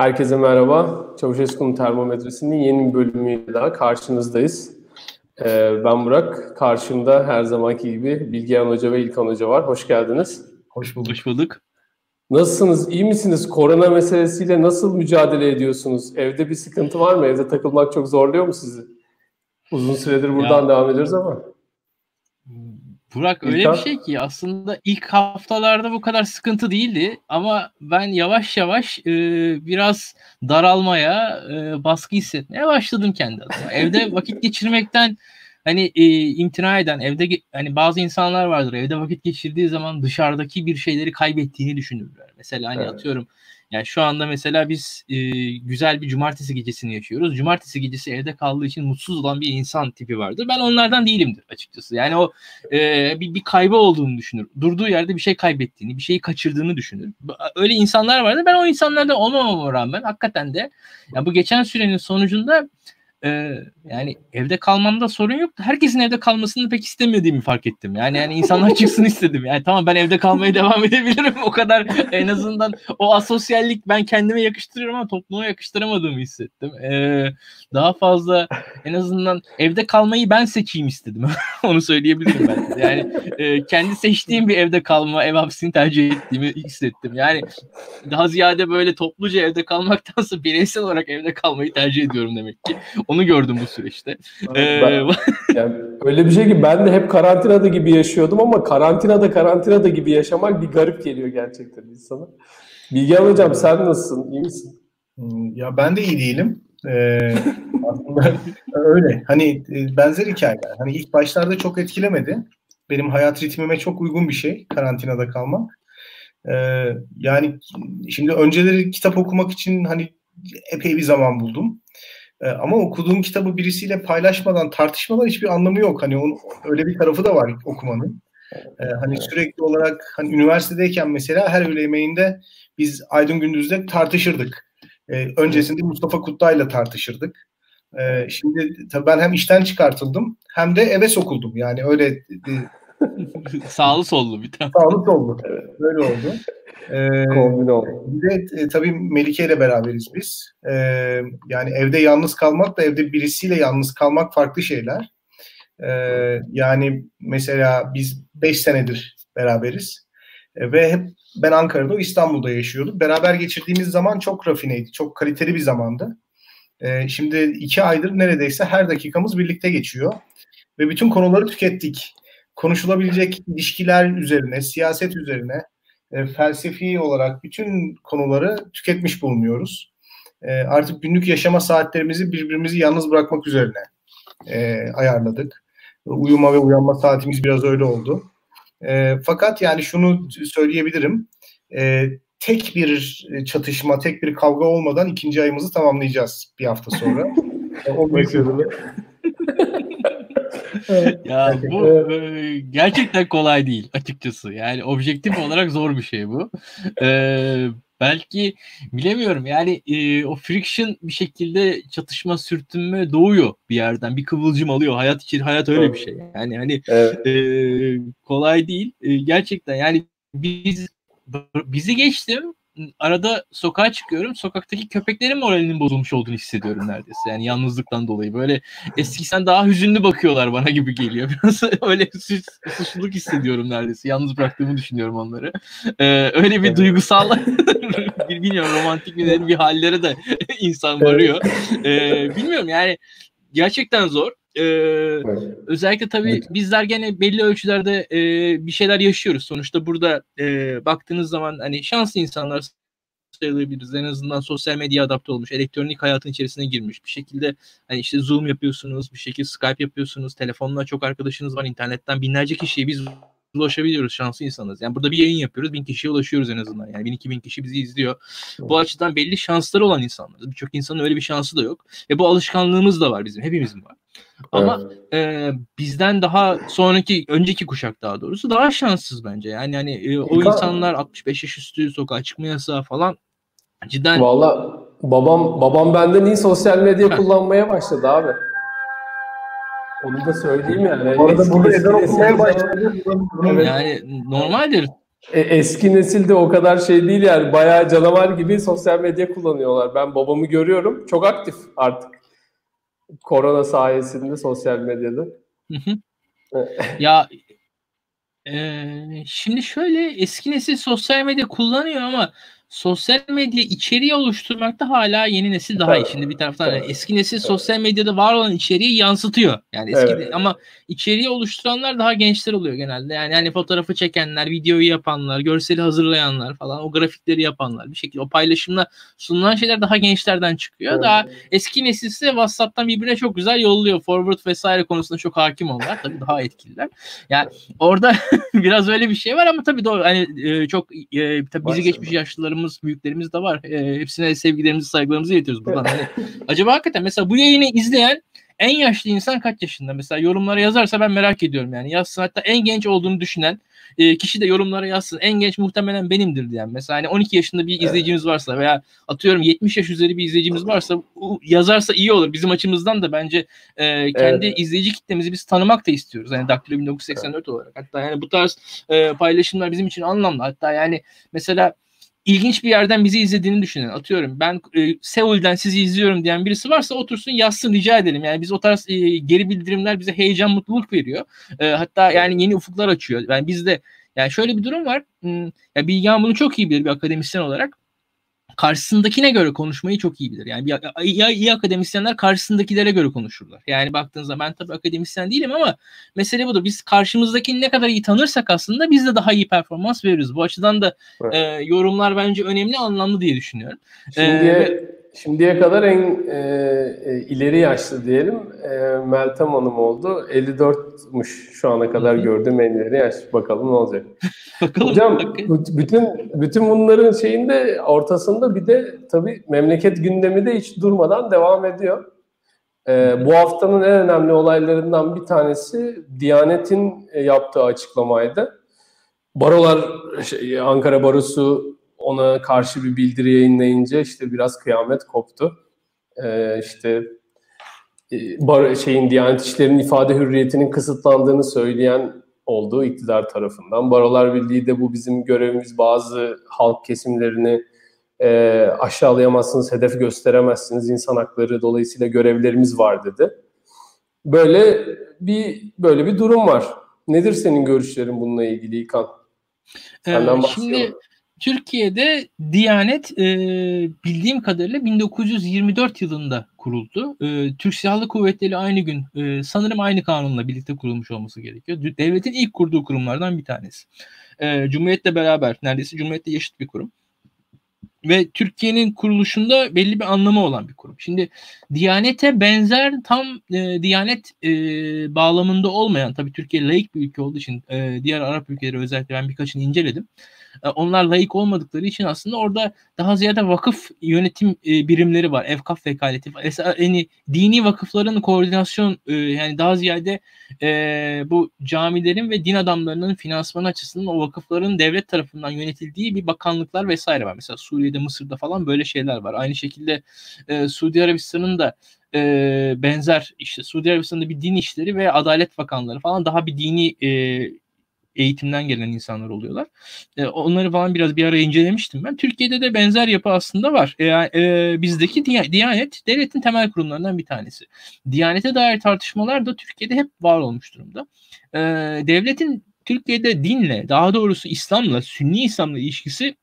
Herkese merhaba. Çavuşesku'nun termometresinin yeni bir bölümüyle daha karşınızdayız. Ee, ben Burak. Karşımda her zamanki gibi Bilgehan Hoca ve İlkan Hoca var. Hoş geldiniz. Hoş bulduk. Hoş bulduk. Nasılsınız? İyi misiniz? Korona meselesiyle nasıl mücadele ediyorsunuz? Evde bir sıkıntı var mı? Evde takılmak çok zorluyor mu sizi? Uzun süredir buradan ya, devam ediyoruz ama. Burak öyle İlkan... bir şey ki aslında ilk haftalarda bu kadar sıkıntı değildi ama ben yavaş yavaş e, biraz daralmaya, e, baskı hissetmeye başladım kendi adıma. Evde vakit geçirmekten hani e, imtina eden, evde hani bazı insanlar vardır evde vakit geçirdiği zaman dışarıdaki bir şeyleri kaybettiğini düşünürler. Mesela hani evet. atıyorum yani şu anda mesela biz e, güzel bir cumartesi gecesini yaşıyoruz. Cumartesi gecesi evde kaldığı için mutsuz olan bir insan tipi vardır. Ben onlardan değilimdir açıkçası. Yani o e, bir, bir kaybı olduğunu düşünür. Durduğu yerde bir şey kaybettiğini, bir şeyi kaçırdığını düşünür. Öyle insanlar vardır. Ben o insanlardan olmamama rağmen hakikaten de yani bu geçen sürenin sonucunda e, yani evde kalmamda sorun yok. Herkesin evde kalmasını pek istemediğimi fark ettim. Yani yani insanlar çıksın istedim. Yani tamam ben evde kalmaya devam edebilirim. O kadar en azından o asosyallik ben kendime yakıştırıyorum ama topluma yakıştıramadığımı hissettim. E, daha fazla en azından evde kalmayı ben seçeyim istedim. Onu söyleyebilirim ben. Yani e, kendi seçtiğim bir evde kalma, ev hapsini tercih ettiğimi hissettim. Yani daha ziyade böyle topluca evde kalmaktansa bireysel olarak evde kalmayı tercih ediyorum demek ki. Onu gördüm bu süreçte. Ben, ee, yani öyle bir şey ki ben de hep karantinada gibi yaşıyordum ama karantinada karantinada gibi yaşamak bir garip geliyor gerçekten insana. Bilgehan Hocam sen nasılsın? İyi misin? Hmm, ya ben de iyi değilim. Ee, aslında öyle. Hani e, benzer hikayeler. Hani ilk başlarda çok etkilemedi. Benim hayat ritmime çok uygun bir şey karantinada kalmak. Ee, yani şimdi önceleri kitap okumak için hani epey bir zaman buldum. Ee, ama okuduğum kitabı birisiyle paylaşmadan, tartışmadan hiçbir anlamı yok. Hani onun, öyle bir tarafı da var okumanın. Ee, hani sürekli olarak hani üniversitedeyken mesela her öğle yemeğinde biz Aydın Gündüz'de tartışırdık. Ee, öncesinde Mustafa Kutluay'la tartışırdık. Ee, şimdi tabii ben hem işten çıkartıldım hem de eve sokuldum. Yani öyle e, sağlı sollu bir tane. Sağlı sollu. Evet, böyle oldu. Ee, Kombin oldu. Bir de e, tabii Melike ile beraberiz biz. Ee, yani evde yalnız kalmak da evde birisiyle yalnız kalmak farklı şeyler. Ee, yani mesela biz 5 senedir beraberiz. Ee, ve hep ben Ankara'da, o İstanbul'da yaşıyordum. Beraber geçirdiğimiz zaman çok rafineydi, çok kaliteli bir zamandı. Ee, şimdi iki aydır neredeyse her dakikamız birlikte geçiyor. Ve bütün konuları tükettik. Konuşulabilecek ilişkiler üzerine, siyaset üzerine, e, felsefi olarak bütün konuları tüketmiş bulunuyoruz. E, artık günlük yaşama saatlerimizi birbirimizi yalnız bırakmak üzerine e, ayarladık. Uyuma ve uyanma saatimiz biraz öyle oldu. E, fakat yani şunu söyleyebilirim. E, tek bir çatışma, tek bir kavga olmadan ikinci ayımızı tamamlayacağız bir hafta sonra. o büyük ya bu e, gerçekten kolay değil açıkçası. Yani objektif olarak zor bir şey bu. Ee, belki bilemiyorum. Yani e, o friction bir şekilde çatışma sürtünme doğuyor bir yerden. Bir kıvılcım alıyor. Hayat için hayat öyle bir şey. Yani hani evet. e, kolay değil. E, gerçekten yani biz bizi geçtim arada sokağa çıkıyorum. Sokaktaki köpeklerin moralinin bozulmuş olduğunu hissediyorum neredeyse. Yani yalnızlıktan dolayı. Böyle eskisinden daha hüzünlü bakıyorlar bana gibi geliyor. Biraz öyle suç, suçluluk hissediyorum neredeyse. Yalnız bıraktığımı düşünüyorum onları. Ee, öyle bir duygusal bilmiyorum romantik bir, bir hallere de insan varıyor. Ee, bilmiyorum yani gerçekten zor. Ee, evet. Özellikle tabii evet. bizler gene belli ölçülerde e, bir şeyler yaşıyoruz. Sonuçta burada e, baktığınız zaman hani şanslı insanlar sayılabiliriz. En azından sosyal medya adapte olmuş, elektronik hayatın içerisine girmiş. Bir şekilde hani işte Zoom yapıyorsunuz, bir şekilde Skype yapıyorsunuz, telefonla çok arkadaşınız var, internetten binlerce kişiye biz ulaşabiliyoruz şanslı insanız. Yani burada bir yayın yapıyoruz. Bin kişiye ulaşıyoruz en azından. Yani bin iki bin kişi bizi izliyor. Bu açıdan belli şansları olan insanlarız. Birçok insanın öyle bir şansı da yok. Ve bu alışkanlığımız da var bizim. Hepimizin var. Ama evet. e, bizden daha sonraki önceki kuşak daha doğrusu daha şanssız bence. Yani yani e, o insanlar 65 yaş üstü sokağa çıkma yasağı falan cidden Valla babam babam benden iyi sosyal medya kullanmaya başladı abi. Onu da söyleyeyim yani. Orada burada ezan okumaya başladı. Evet. Yani normaldir. E, eski nesilde o kadar şey değil yani bayağı canavar gibi sosyal medya kullanıyorlar. Ben babamı görüyorum. Çok aktif artık. Korona sayesinde sosyal medyada. ya e, şimdi şöyle eski nesil sosyal medya kullanıyor ama sosyal medya içeriği oluşturmakta hala yeni nesil daha iyi. Şimdi bir taraftan evet. eski nesil evet. sosyal medyada var olan içeriği yansıtıyor. Yani eski evet. ama içeriği oluşturanlar daha gençler oluyor genelde. Yani hani fotoğrafı çekenler, videoyu yapanlar, görseli hazırlayanlar falan, o grafikleri yapanlar bir şekilde o paylaşımla sunulan şeyler daha gençlerden çıkıyor. Evet. Daha eski nesil ise WhatsApp'tan birbirine çok güzel yolluyor. Forward vesaire konusunda çok hakim onlar. Tabii daha etkililer. Yani orada biraz öyle bir şey var ama tabii doğru hani çok e, tabii bizi geçmiş yaşlılarımız yaşlılarımız, büyüklerimiz de var. E, hepsine sevgilerimizi, saygılarımızı iletiyoruz buradan. Hani, acaba hakikaten mesela bu yayını izleyen en yaşlı insan kaç yaşında? Mesela yorumlara yazarsa ben merak ediyorum yani. Yazsın hatta en genç olduğunu düşünen e, kişi de yorumlara yazsın. En genç muhtemelen benimdir diyen. Mesela hani 12 yaşında bir izleyicimiz varsa veya atıyorum 70 yaş üzeri bir izleyicimiz varsa yazarsa iyi olur. Bizim açımızdan da bence e, kendi evet. izleyici kitlemizi biz tanımak da istiyoruz. Yani Daktilo 1984 evet. olarak. Hatta yani bu tarz e, paylaşımlar bizim için anlamlı. Hatta yani mesela ilginç bir yerden bizi izlediğini düşünün. Atıyorum ben e, Seul'den sizi izliyorum diyen birisi varsa otursun yazsın rica edelim. Yani biz o tarz e, geri bildirimler bize heyecan, mutluluk veriyor. E, hatta yani yeni ufuklar açıyor. Yani bizde yani şöyle bir durum var. Hmm, ya Bilgehan bunu çok iyi bilir bir akademisyen olarak karşısındakine göre konuşmayı çok iyi bilir. Yani bir, iyi, iyi akademisyenler karşısındakilere göre konuşurlar. Yani baktığınızda ben tabii akademisyen değilim ama mesele budur. Biz karşımızdakini ne kadar iyi tanırsak aslında biz de daha iyi performans veririz. Bu açıdan da evet. e, yorumlar bence önemli, anlamlı diye düşünüyorum. Şimdiye, ee, şimdiye kadar en e, e, ileri yaşlı diyelim e, Meltem Hanım oldu. 54'müş şu ana kadar gördüğüm en ileri yaş. Bakalım ne olacak. Bakalım. Hocam bütün bütün bunların şeyinde ortasında bir de tabii memleket gündemi de hiç durmadan devam ediyor. Ee, bu haftanın en önemli olaylarından bir tanesi Diyanet'in e, yaptığı açıklamaydı. Barolar, şey, Ankara Barosu ona karşı bir bildiri yayınlayınca işte biraz kıyamet koptu. Ee, işte e, bar, şeyin Diyanet İşleri'nin ifade hürriyetinin kısıtlandığını söyleyen olduğu iktidar tarafından. Barolar Birliği de bu bizim görevimiz bazı halk kesimlerini e, aşağılayamazsınız, hedef gösteremezsiniz, insan hakları dolayısıyla görevlerimiz var dedi. Böyle bir böyle bir durum var. Nedir senin görüşlerin bununla ilgili İlkan? Senden ee, şimdi Türkiye'de Diyanet e, bildiğim kadarıyla 1924 yılında kuruldu. E, Türk Silahlı Kuvvetleri aynı gün e, sanırım aynı kanunla birlikte kurulmuş olması gerekiyor. Devletin ilk kurduğu kurumlardan bir tanesi. E, Cumhuriyet'le beraber neredeyse Cumhuriyet'le yaşıt bir kurum ve Türkiye'nin kuruluşunda belli bir anlamı olan bir kurum. Şimdi Diyanet'e benzer tam e, Diyanet e, bağlamında olmayan tabii Türkiye laik bir ülke olduğu için e, diğer Arap ülkeleri özellikle ben birkaçını inceledim. Onlar layık olmadıkları için aslında orada daha ziyade vakıf yönetim e, birimleri var. Evkaf vekaleti. Yani dini vakıfların koordinasyon e, yani daha ziyade bu camilerin ve din adamlarının finansman açısından o vakıfların devlet tarafından yönetildiği bir bakanlıklar vesaire var. Mesela Suriye'de, Mısır'da falan böyle şeyler var. Aynı şekilde Suudi Arabistan'ın da benzer işte Suudi Arabistan'da bir din işleri ve adalet bakanları falan daha bir dini eğitimden gelen insanlar oluyorlar. E, onları falan biraz bir ara incelemiştim ben. Türkiye'de de benzer yapı aslında var. E, e, bizdeki Diyanet devletin temel kurumlarından bir tanesi. Diyanete dair tartışmalar da Türkiye'de hep var olmuş durumda. E, devletin Türkiye'de dinle, daha doğrusu İslam'la, Sünni İslam'la ilişkisi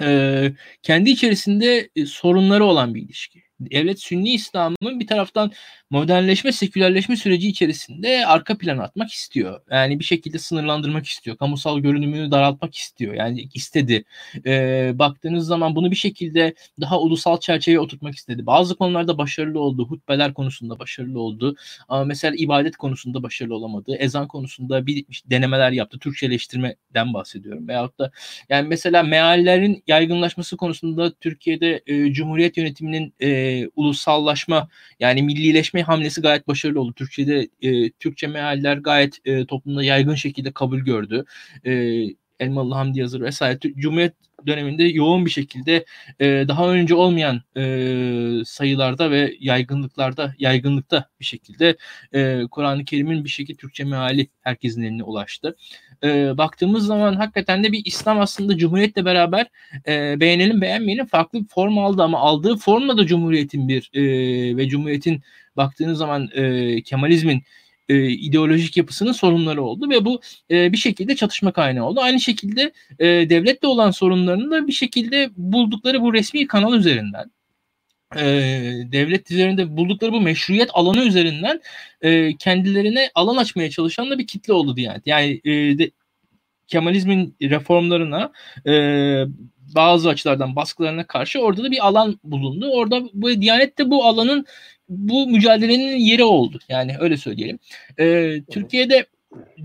e, kendi içerisinde e, sorunları olan bir ilişki devlet Sünni İslam'ın bir taraftan modernleşme, sekülerleşme süreci içerisinde arka plan atmak istiyor. Yani bir şekilde sınırlandırmak istiyor. Kamusal görünümünü daraltmak istiyor. Yani istedi. Ee, baktığınız zaman bunu bir şekilde daha ulusal çerçeveye oturtmak istedi. Bazı konularda başarılı oldu. Hutbeler konusunda başarılı oldu. Ama mesela ibadet konusunda başarılı olamadı. Ezan konusunda bir denemeler yaptı. Türkçeleştirmeden bahsediyorum. Veyahut da yani mesela meallerin yaygınlaşması konusunda Türkiye'de e, Cumhuriyet yönetiminin e, ulusallaşma yani millileşme hamlesi gayet başarılı oldu. Türkçe'de e, Türkçe mealler gayet e, toplumda yaygın şekilde kabul gördü. E, Elmalı Hamdi Yazır vesaire Cumhuriyet döneminde yoğun bir şekilde e, daha önce olmayan e, sayılarda ve yaygınlıklarda yaygınlıkta bir şekilde e, Kur'an-ı Kerim'in bir şekilde Türkçe meali herkesin eline ulaştı. E, baktığımız zaman hakikaten de bir İslam aslında Cumhuriyet'le beraber e, beğenelim beğenmeyelim farklı bir form aldı ama aldığı formla da Cumhuriyet'in bir e, ve Cumhuriyet'in baktığınız zaman e, Kemalizmin e, ideolojik yapısının sorunları oldu ve bu e, bir şekilde çatışma kaynağı oldu. Aynı şekilde e, devletle olan sorunlarını da bir şekilde buldukları bu resmi kanal üzerinden e, devlet üzerinde buldukları bu meşruiyet alanı üzerinden e, kendilerine alan açmaya çalışan da bir kitle oldu Diyanet. Yani e, de, Kemalizmin reformlarına e, bazı açılardan baskılarına karşı orada da bir alan bulundu. Orada bu Diyanet de bu alanın bu mücadelenin yeri oldu. Yani öyle söyleyelim. E, Türkiye'de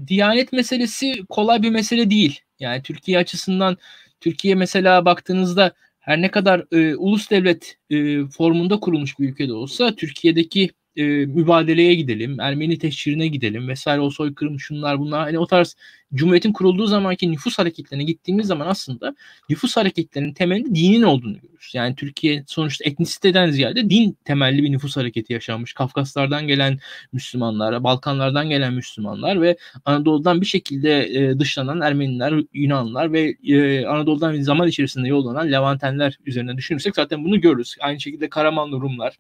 Diyanet meselesi kolay bir mesele değil. Yani Türkiye açısından Türkiye mesela baktığınızda her ne kadar e, ulus devlet e, formunda kurulmuş bir ülkede olsa Türkiye'deki e, mübadeleye gidelim, Ermeni teşhirine gidelim vesaire o soykırım şunlar bunlar hani o tarz Cumhuriyet'in kurulduğu zamanki nüfus hareketlerine gittiğimiz zaman aslında nüfus hareketlerinin temelinde dinin olduğunu görürüz. Yani Türkiye sonuçta etnisiteden ziyade din temelli bir nüfus hareketi yaşanmış. Kafkaslardan gelen Müslümanlar, Balkanlardan gelen Müslümanlar ve Anadolu'dan bir şekilde e, dışlanan Ermeniler, Yunanlılar ve e, Anadolu'dan zaman içerisinde yollanan Levantenler üzerine düşünürsek zaten bunu görürüz. Aynı şekilde Karamanlı Rumlar,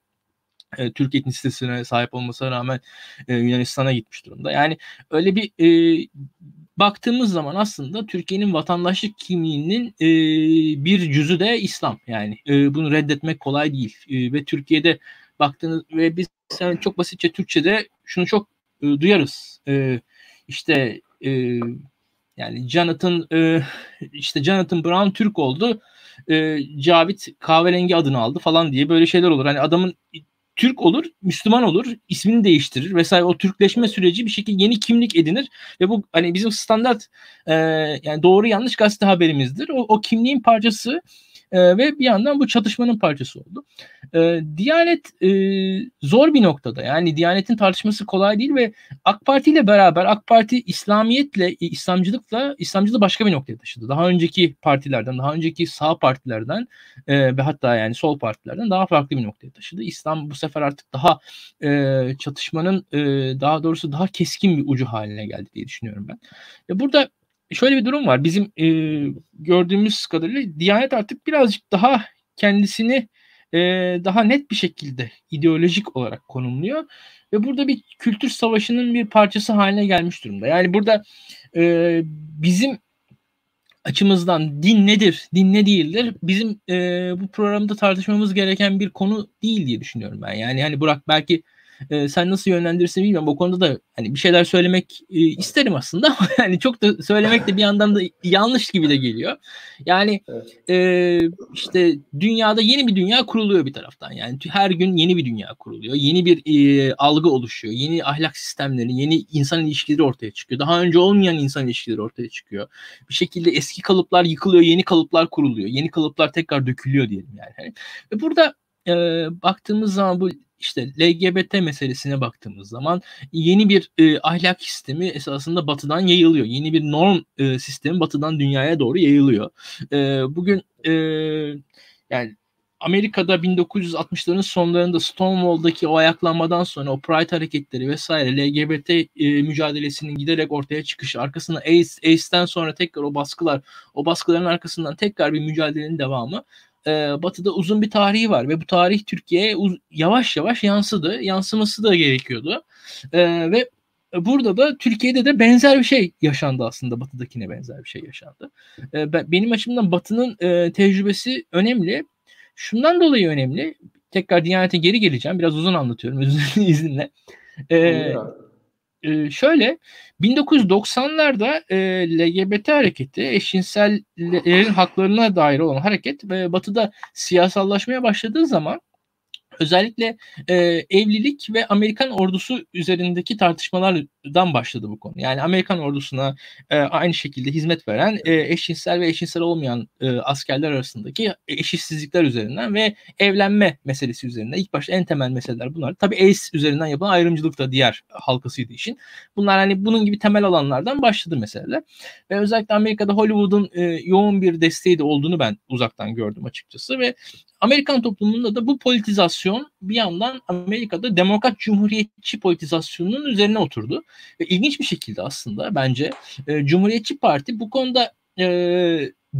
e, Türk etnisitesine sahip olmasına rağmen e, Yunanistan'a gitmiş durumda. Yani öyle bir e, baktığımız zaman aslında Türkiye'nin vatandaşlık kimliğinin e, bir cüzü de İslam. Yani e, bunu reddetmek kolay değil. E, ve Türkiye'de baktığınız ve biz yani çok basitçe Türkçe'de şunu çok e, duyarız. E, işte e, yani Jonathan e, işte Jonathan Brown Türk oldu. E, Cavit kahverengi adını aldı falan diye böyle şeyler olur. Hani adamın Türk olur, Müslüman olur, ismini değiştirir vesaire o Türkleşme süreci bir şekilde yeni kimlik edinir ve bu hani bizim standart e, yani doğru yanlış gazete haberimizdir. O, o kimliğin parçası e, ve bir yandan bu çatışmanın parçası oldu. E, Diyanet e, zor bir noktada. Yani Diyanet'in tartışması kolay değil ve AK Parti ile beraber AK Parti İslamiyetle, İslamcılıkla İslamcılığı başka bir noktaya taşıdı. Daha önceki partilerden, daha önceki sağ partilerden e, ve hatta yani sol partilerden daha farklı bir noktaya taşıdı. İslam bu sefer artık daha e, çatışmanın e, daha doğrusu daha keskin bir ucu haline geldi diye düşünüyorum ben. Ve burada şöyle bir durum var. Bizim e, gördüğümüz kadarıyla Diyanet artık birazcık daha kendisini e, daha net bir şekilde ideolojik olarak konumluyor ve burada bir kültür savaşının bir parçası haline gelmiş durumda. Yani burada e, bizim açımızdan din nedir, din ne değildir bizim e, bu programda tartışmamız gereken bir konu değil diye düşünüyorum ben. Yani hani Burak belki e, sen nasıl yönlendirirsin bilmiyorum. O konuda da hani bir şeyler söylemek e, isterim aslında ama yani çok da söylemek de bir yandan da yanlış gibi de geliyor. Yani e, işte dünyada yeni bir dünya kuruluyor bir taraftan. Yani her gün yeni bir dünya kuruluyor. Yeni bir e, algı oluşuyor. Yeni ahlak sistemleri, yeni insan ilişkileri ortaya çıkıyor. Daha önce olmayan insan ilişkileri ortaya çıkıyor. Bir şekilde eski kalıplar yıkılıyor, yeni kalıplar kuruluyor. Yeni kalıplar tekrar dökülüyor diyelim yani. Ve burada e, baktığımız zaman bu işte LGBT meselesine baktığımız zaman yeni bir e, ahlak sistemi esasında batıdan yayılıyor. Yeni bir norm e, sistemi batıdan dünyaya doğru yayılıyor. E, bugün e, yani Amerika'da 1960'ların sonlarında Stonewall'daki o ayaklanmadan sonra o Pride hareketleri vesaire LGBT e, mücadelesinin giderek ortaya çıkışı arkasında AIDS, AIDS'ten sonra tekrar o baskılar o baskıların arkasından tekrar bir mücadelenin devamı e, Batı'da uzun bir tarihi var ve bu tarih Türkiye'ye yavaş yavaş yansıdı. Yansıması da gerekiyordu. E, ve burada da Türkiye'de de benzer bir şey yaşandı aslında Batı'dakine benzer bir şey yaşandı. E, ben, benim açımdan Batı'nın e, tecrübesi önemli. Şundan dolayı önemli. Tekrar Diyanet'e geri geleceğim. Biraz uzun anlatıyorum izinle. E, e, şöyle 1990'larda e, LGBT hareketi eşcinsellerin haklarına dair olan hareket ve batıda siyasallaşmaya başladığı zaman özellikle e, evlilik ve Amerikan ordusu üzerindeki tartışmalardan başladı bu konu. Yani Amerikan ordusuna e, aynı şekilde hizmet veren e, eşcinsel ve eşcinsel olmayan e, askerler arasındaki eşitsizlikler üzerinden ve evlenme meselesi üzerinden ilk başta en temel meseleler bunlar. Tabii AIDS üzerinden yapılan ayrımcılık da diğer halkasıydı işin. Bunlar hani bunun gibi temel alanlardan başladı meseleler. Ve özellikle Amerika'da Hollywood'un e, yoğun bir desteği de olduğunu ben uzaktan gördüm açıkçası ve Amerikan toplumunda da bu politizasyon bir yandan Amerika'da demokrat cumhuriyetçi politizasyonunun üzerine oturdu. Ve ilginç bir şekilde aslında bence e, Cumhuriyetçi Parti bu konuda e,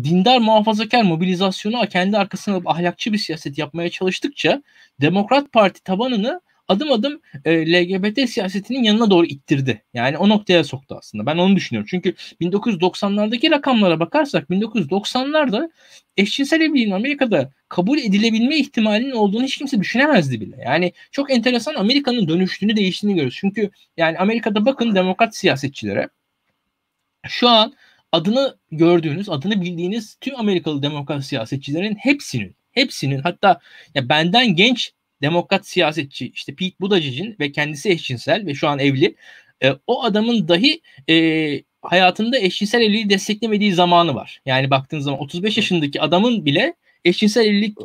dindar muhafazakar mobilizasyonu kendi arkasına alıp ahlakçı bir siyaset yapmaya çalıştıkça Demokrat Parti tabanını adım adım e, LGBT siyasetinin yanına doğru ittirdi. Yani o noktaya soktu aslında. Ben onu düşünüyorum. Çünkü 1990'lardaki rakamlara bakarsak 1990'larda eşcinsel evliliğin Amerika'da kabul edilebilme ihtimalinin olduğunu hiç kimse düşünemezdi bile. Yani çok enteresan Amerika'nın dönüştüğünü, değiştiğini görüyoruz. Çünkü yani Amerika'da bakın demokrat siyasetçilere şu an adını gördüğünüz, adını bildiğiniz tüm Amerikalı demokrat siyasetçilerin hepsinin hepsinin hatta ya benden genç demokrat siyasetçi işte Pete Buttigieg'in ve kendisi eşcinsel ve şu an evli e, o adamın dahi e, hayatında eşcinsel evliliği desteklemediği zamanı var. Yani baktığınız zaman 35 yaşındaki adamın bile eşcinsel evlilik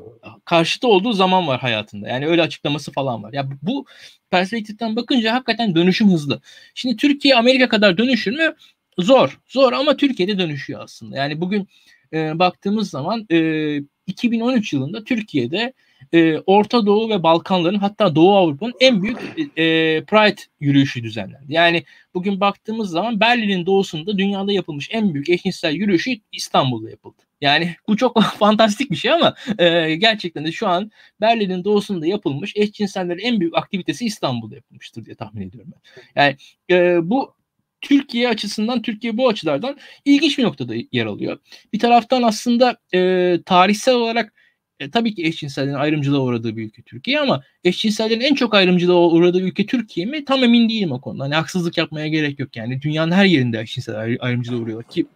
karşıtı olduğu zaman var hayatında. Yani öyle açıklaması falan var. Ya bu perspektiften bakınca hakikaten dönüşüm hızlı. Şimdi Türkiye Amerika kadar dönüşür mü? Zor. Zor ama Türkiye'de dönüşüyor aslında. Yani bugün e, baktığımız zaman e, 2013 yılında Türkiye'de e, Orta Doğu ve Balkanların hatta Doğu Avrupa'nın en büyük e, Pride yürüyüşü düzenlendi. Yani bugün baktığımız zaman Berlin'in doğusunda dünyada yapılmış en büyük eşcinsel yürüyüşü İstanbul'da yapıldı. Yani bu çok fantastik bir şey ama e, gerçekten de şu an Berlin'in doğusunda yapılmış eşcinsellerin en büyük aktivitesi İstanbul'da yapılmıştır diye tahmin ediyorum ben. Yani e, bu Türkiye açısından Türkiye bu açılardan ilginç bir noktada yer alıyor. Bir taraftan aslında e, tarihsel olarak e, tabii ki eşcinsellerin ayrımcılığa uğradığı bir ülke Türkiye ama eşcinsellerin en çok ayrımcılığa uğradığı ülke Türkiye mi? Tam emin değilim o konuda. Hani haksızlık yapmaya gerek yok yani. Dünyanın her yerinde eşcinsel ayrımcılığa uğruyorlar ki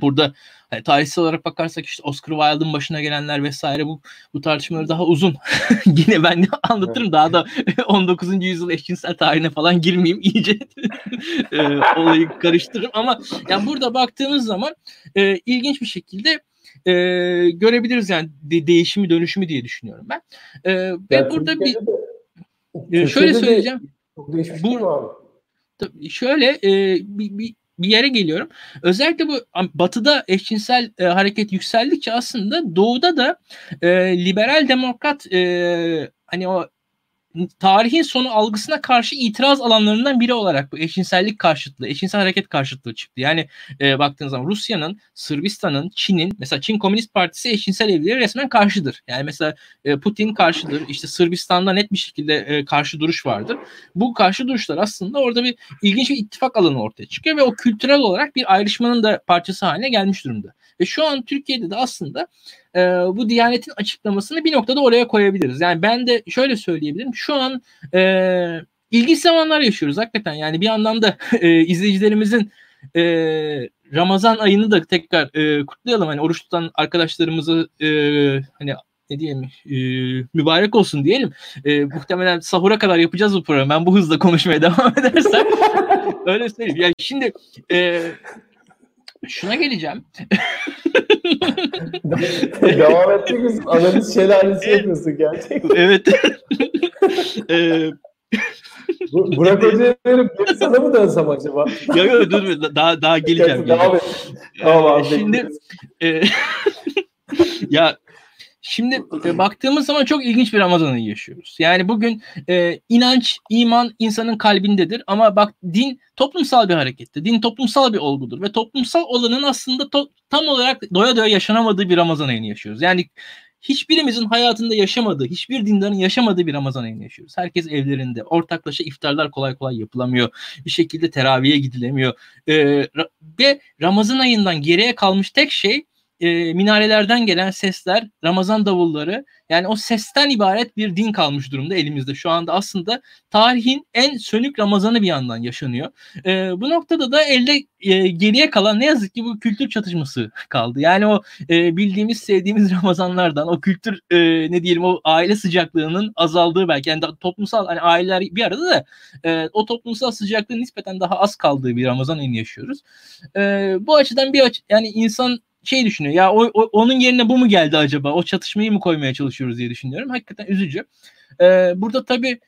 burada hani tarihsel olarak bakarsak işte Oscar Wilde'ın başına gelenler vesaire bu bu tartışmaları daha uzun. Yine ben de anlatırım daha da 19. yüzyıl eşcinsel tarihine falan girmeyeyim iyice e, olayı karıştırırım ama yani burada baktığımız zaman e, ilginç bir şekilde e, görebiliriz yani de, değişimi dönüşümü diye düşünüyorum ben. E, ve ya burada bir de, e, şöyle söyleyeceğim. Çok değişmiş bu, abi? Şöyle e, bir, bir bir yere geliyorum. Özellikle bu batıda eşcinsel e, hareket yükseldikçe aslında doğuda da e, liberal demokrat e, hani o tarihin sonu algısına karşı itiraz alanlarından biri olarak bu eşcinsellik karşıtlığı, eşcinsel hareket karşıtlığı çıktı. Yani e, baktığınız zaman Rusya'nın, Sırbistan'ın, Çin'in, mesela Çin Komünist Partisi eşcinsel evliliğe resmen karşıdır. Yani mesela e, Putin karşıdır. İşte Sırbistan'da net bir şekilde e, karşı duruş vardır. Bu karşı duruşlar aslında orada bir ilginç bir ittifak alanı ortaya çıkıyor ve o kültürel olarak bir ayrışmanın da parçası haline gelmiş durumda. Ve şu an Türkiye'de de aslında e, bu Diyanet'in açıklamasını bir noktada oraya koyabiliriz. Yani ben de şöyle söyleyebilirim. Şu an e, ilginç zamanlar yaşıyoruz hakikaten. Yani bir anlamda e, izleyicilerimizin e, Ramazan ayını da tekrar e, kutlayalım. Hani oruç tutan arkadaşlarımızı e, hani ne diyelim e, mübarek olsun diyelim. E, muhtemelen sahura kadar yapacağız bu programı. Ben bu hızla konuşmaya devam edersem öyle söyleyeyim. Yani şimdi e, şuna geleceğim. Devam ettik analiz şelalesi yapıyorsun gerçekten. Evet. ee, Burak Hoca'ya verip sana mı dönsem acaba? Yok yok dur daha daha geleceğim. Devam et. Tamam abi. Şimdi e, ya Şimdi e, baktığımız zaman çok ilginç bir Ramazan ayı yaşıyoruz. Yani bugün e, inanç, iman insanın kalbindedir ama bak din toplumsal bir harekettir. Din toplumsal bir olgudur ve toplumsal olanın aslında to- tam olarak doya doya yaşanamadığı bir Ramazan ayını yaşıyoruz. Yani hiçbirimizin hayatında yaşamadığı, hiçbir dindarın yaşamadığı bir Ramazan ayını yaşıyoruz. Herkes evlerinde. Ortaklaşa iftarlar kolay kolay yapılamıyor. Bir şekilde teraviye gidilemiyor. Ee, ve Ramazan ayından geriye kalmış tek şey e, minarelerden gelen sesler, Ramazan davulları yani o sesten ibaret bir din kalmış durumda elimizde. Şu anda aslında tarihin en sönük Ramazanı bir yandan yaşanıyor. E, bu noktada da elde e, geriye kalan ne yazık ki bu kültür çatışması kaldı. Yani o e, bildiğimiz, sevdiğimiz Ramazanlardan o kültür e, ne diyelim o aile sıcaklığının azaldığı belki yani toplumsal hani aileler bir arada da e, o toplumsal sıcaklığın nispeten daha az kaldığı bir Ramazan ayını yaşıyoruz. E, bu açıdan bir aç yani insan şey düşünüyor. Ya o, o, onun yerine bu mu geldi acaba? O çatışmayı mı koymaya çalışıyoruz diye düşünüyorum. Hakikaten üzücü. Ee, burada tabii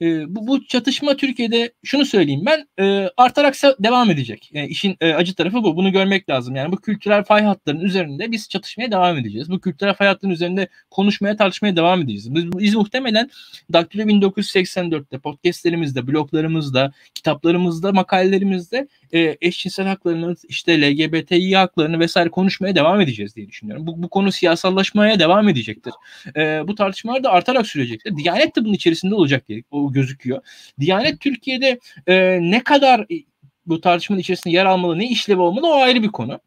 e, bu, bu çatışma Türkiye'de şunu söyleyeyim ben e, artarak devam edecek. Yani işin e, acı tarafı bu. Bunu görmek lazım. Yani bu kültürel fay hatlarının üzerinde biz çatışmaya devam edeceğiz. Bu kültürel fay hatlarının üzerinde konuşmaya, tartışmaya devam edeceğiz. Biz, biz muhtemelen Daktilo 1984'te podcastlerimizde, bloglarımızda, kitaplarımızda, makalelerimizde e, eşcinsel haklarını, işte LGBTİ haklarını vesaire konuşmaya devam edeceğiz diye düşünüyorum. Bu, bu konu siyasallaşmaya devam edecektir. E, bu tartışmalar da artarak sürecektir. Diyanet de bunun içerisinde olacak diye o gözüküyor. Diyanet Türkiye'de e, ne kadar bu tartışmanın içerisinde yer almalı, ne işlevi olmalı o ayrı bir konu.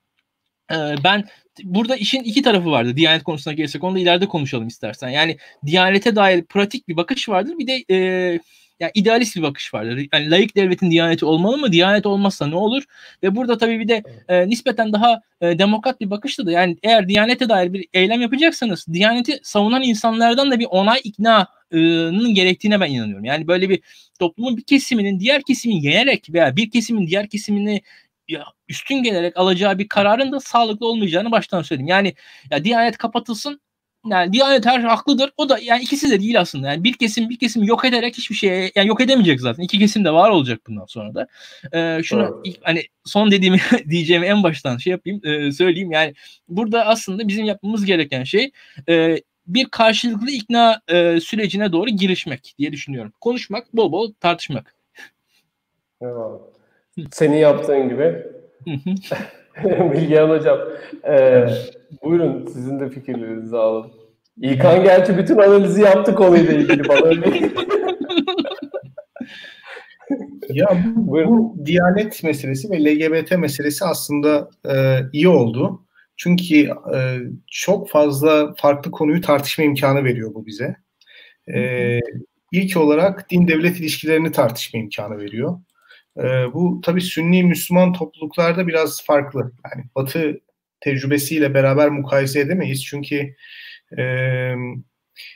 E, ben burada işin iki tarafı vardı. Diyanet konusuna gelirsek onu da ileride konuşalım istersen. Yani Diyanete dair pratik bir bakış vardır. Bir de e, yani idealist bir bakış vardır. Yani layık devletin diyaneti olmalı mı? Diyanet olmazsa ne olur? Ve burada tabii bir de e, nispeten daha e, demokrat bir bakıştı da yani eğer diyanete dair bir eylem yapacaksanız diyaneti savunan insanlardan da bir onay iknanın gerektiğine ben inanıyorum. Yani böyle bir toplumun bir kesiminin diğer kesimin yenerek veya bir kesimin diğer kesimini ya üstün gelerek alacağı bir kararın da sağlıklı olmayacağını baştan söyleyeyim. Yani ya Diyanet kapatılsın yani Diyanet her şey haklıdır. O da yani ikisi de değil aslında. Yani bir kesim bir kesim yok ederek hiçbir şey yani yok edemeyecek zaten. İki kesim de var olacak bundan sonra da. Ee, şunu ilk, hani son dediğimi diyeceğimi en baştan şey yapayım e, söyleyeyim. Yani burada aslında bizim yapmamız gereken şey e, bir karşılıklı ikna e, sürecine doğru girişmek diye düşünüyorum. Konuşmak, bol bol tartışmak. Eyvallah. Senin yaptığın gibi. Bilgehan Hocam. E, buyurun sizin de fikirlerinizi alalım. İlkan gerçi bütün analizi yaptı konuyla ilgili bana öyle. ya bu, bu Diyanet meselesi ve LGBT meselesi aslında e, iyi oldu. Çünkü e, çok fazla farklı konuyu tartışma imkanı veriyor bu bize. E, ilk olarak din devlet ilişkilerini tartışma imkanı veriyor. E, bu tabii Sünni Müslüman topluluklarda biraz farklı. Yani Batı tecrübesiyle beraber mukayese edemeyiz. Çünkü e,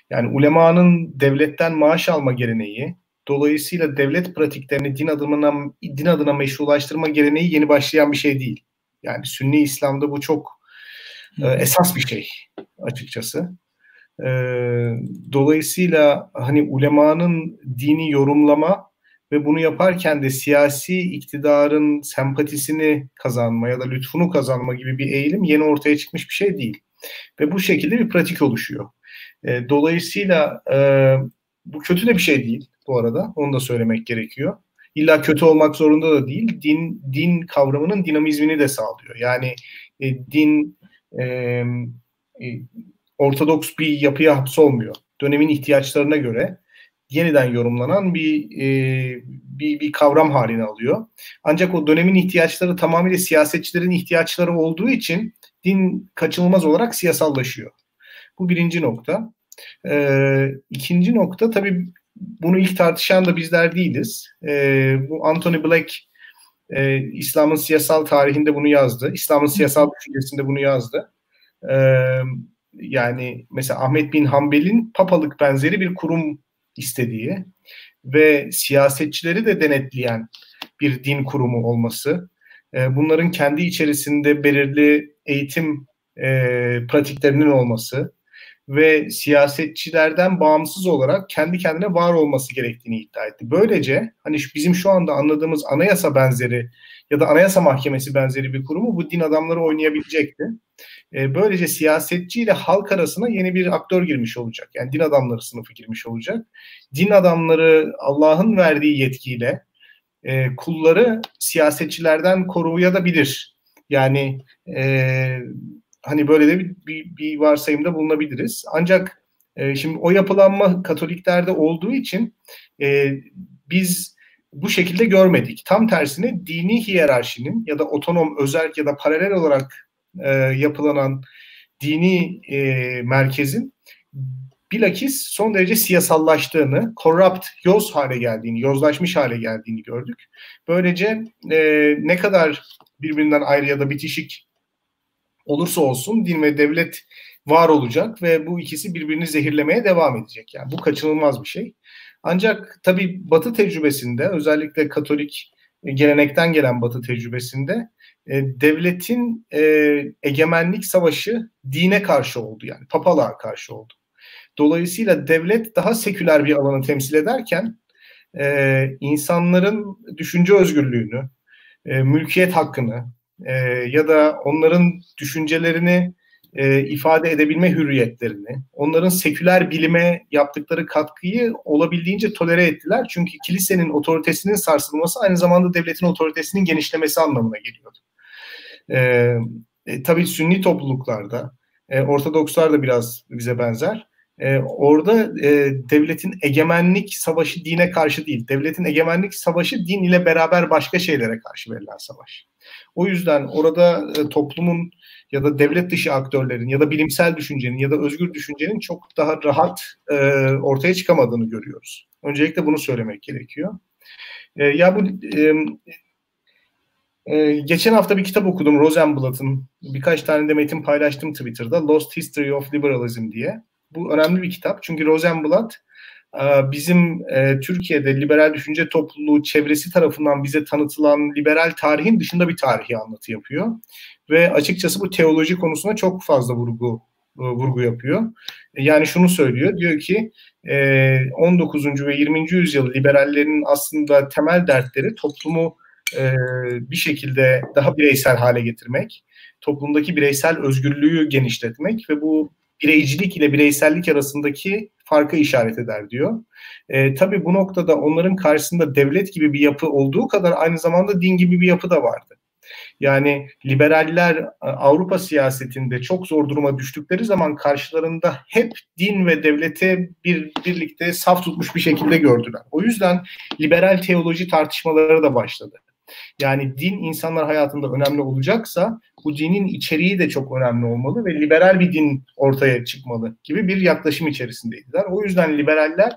yani ulemanın devletten maaş alma geleneği, dolayısıyla devlet pratiklerini din adına din adına meşrulaştırma geleneği yeni başlayan bir şey değil. Yani Sünni İslam'da bu çok e, esas bir şey açıkçası. E, dolayısıyla hani ulemanın dini yorumlama ve bunu yaparken de siyasi iktidarın sempatisini kazanma ya da lütfunu kazanma gibi bir eğilim yeni ortaya çıkmış bir şey değil. Ve bu şekilde bir pratik oluşuyor. E, dolayısıyla e, bu kötü de bir şey değil bu arada. Onu da söylemek gerekiyor. İlla kötü olmak zorunda da değil. Din din kavramının dinamizmini de sağlıyor. Yani e, din e, e, ortodoks bir yapıya hapsolmuyor. Dönemin ihtiyaçlarına göre yeniden yorumlanan bir, e, bir bir kavram haline alıyor. Ancak o dönemin ihtiyaçları tamamıyla siyasetçilerin ihtiyaçları olduğu için din kaçınılmaz olarak siyasallaşıyor. Bu birinci nokta. E, ikinci nokta tabii bunu ilk tartışan da bizler değiliz. E, bu Anthony Black e, İslam'ın siyasal tarihinde bunu yazdı. İslam'ın siyasal düşüncesinde bunu yazdı. E, yani mesela Ahmet bin Hanbel'in papalık benzeri bir kurum istediği ve siyasetçileri de denetleyen bir din kurumu olması, e, bunların kendi içerisinde belirli eğitim e, pratiklerinin olması ve siyasetçilerden bağımsız olarak kendi kendine var olması gerektiğini iddia etti. Böylece hani bizim şu anda anladığımız anayasa benzeri ya da anayasa mahkemesi benzeri bir kurumu bu din adamları oynayabilecekti. E, böylece siyasetçi ile halk arasına yeni bir aktör girmiş olacak. Yani din adamları sınıfı girmiş olacak. Din adamları Allah'ın verdiği yetkiyle e, kulları siyasetçilerden koruyabilir. Yani e, hani böyle de bir, bir, bir varsayımda bulunabiliriz. Ancak e, şimdi o yapılanma Katoliklerde olduğu için e, biz bu şekilde görmedik. Tam tersine dini hiyerarşinin ya da otonom, özerk ya da paralel olarak e, yapılanan dini e, merkezin bilakis son derece siyasallaştığını, corrupt, yoz hale geldiğini, yozlaşmış hale geldiğini gördük. Böylece e, ne kadar birbirinden ayrı ya da bitişik olursa olsun din ve devlet var olacak ve bu ikisi birbirini zehirlemeye devam edecek. Yani bu kaçınılmaz bir şey. Ancak tabii Batı tecrübesinde özellikle Katolik gelenekten gelen Batı tecrübesinde e, devletin e, egemenlik savaşı dine karşı oldu yani papalığa karşı oldu. Dolayısıyla devlet daha seküler bir alanı temsil ederken e, insanların düşünce özgürlüğünü, e, mülkiyet hakkını e, ya da onların düşüncelerini e, ifade edebilme hürriyetlerini, onların seküler bilime yaptıkları katkıyı olabildiğince tolere ettiler. Çünkü kilisenin otoritesinin sarsılması aynı zamanda devletin otoritesinin genişlemesi anlamına geliyordu. E, e, tabii Sünni topluluklarda, e, Ortodokslar da biraz bize benzer. E, orada e, devletin egemenlik savaşı dine karşı değil, devletin egemenlik savaşı din ile beraber başka şeylere karşı verilen savaş. O yüzden orada e, toplumun ya da devlet dışı aktörlerin ya da bilimsel düşüncenin ya da özgür düşüncenin çok daha rahat e, ortaya çıkamadığını görüyoruz. Öncelikle bunu söylemek gerekiyor. E, ya bu e, e, geçen hafta bir kitap okudum Rosenblatt'ın. Birkaç tane de metin paylaştım Twitter'da. Lost History of Liberalism diye. Bu önemli bir kitap. Çünkü Rosenblatt e, bizim e, Türkiye'de liberal düşünce topluluğu çevresi tarafından bize tanıtılan liberal tarihin dışında bir tarihi anlatı yapıyor. Ve açıkçası bu teoloji konusuna çok fazla vurgu e, vurgu yapıyor. Yani şunu söylüyor, diyor ki 19. ve 20. yüzyıl liberallerin aslında temel dertleri toplumu bir şekilde daha bireysel hale getirmek, toplumdaki bireysel özgürlüğü genişletmek ve bu bireycilik ile bireysellik arasındaki farkı işaret eder diyor. E, tabii bu noktada onların karşısında devlet gibi bir yapı olduğu kadar aynı zamanda din gibi bir yapı da vardı. Yani liberaller e, Avrupa siyasetinde çok zor duruma düştükleri zaman karşılarında hep din ve devlete bir birlikte saf tutmuş bir şekilde gördüler. O yüzden liberal teoloji tartışmaları da başladı. Yani din insanlar hayatında önemli olacaksa bu dinin içeriği de çok önemli olmalı ve liberal bir din ortaya çıkmalı gibi bir yaklaşım içerisindeydiler. O yüzden liberaller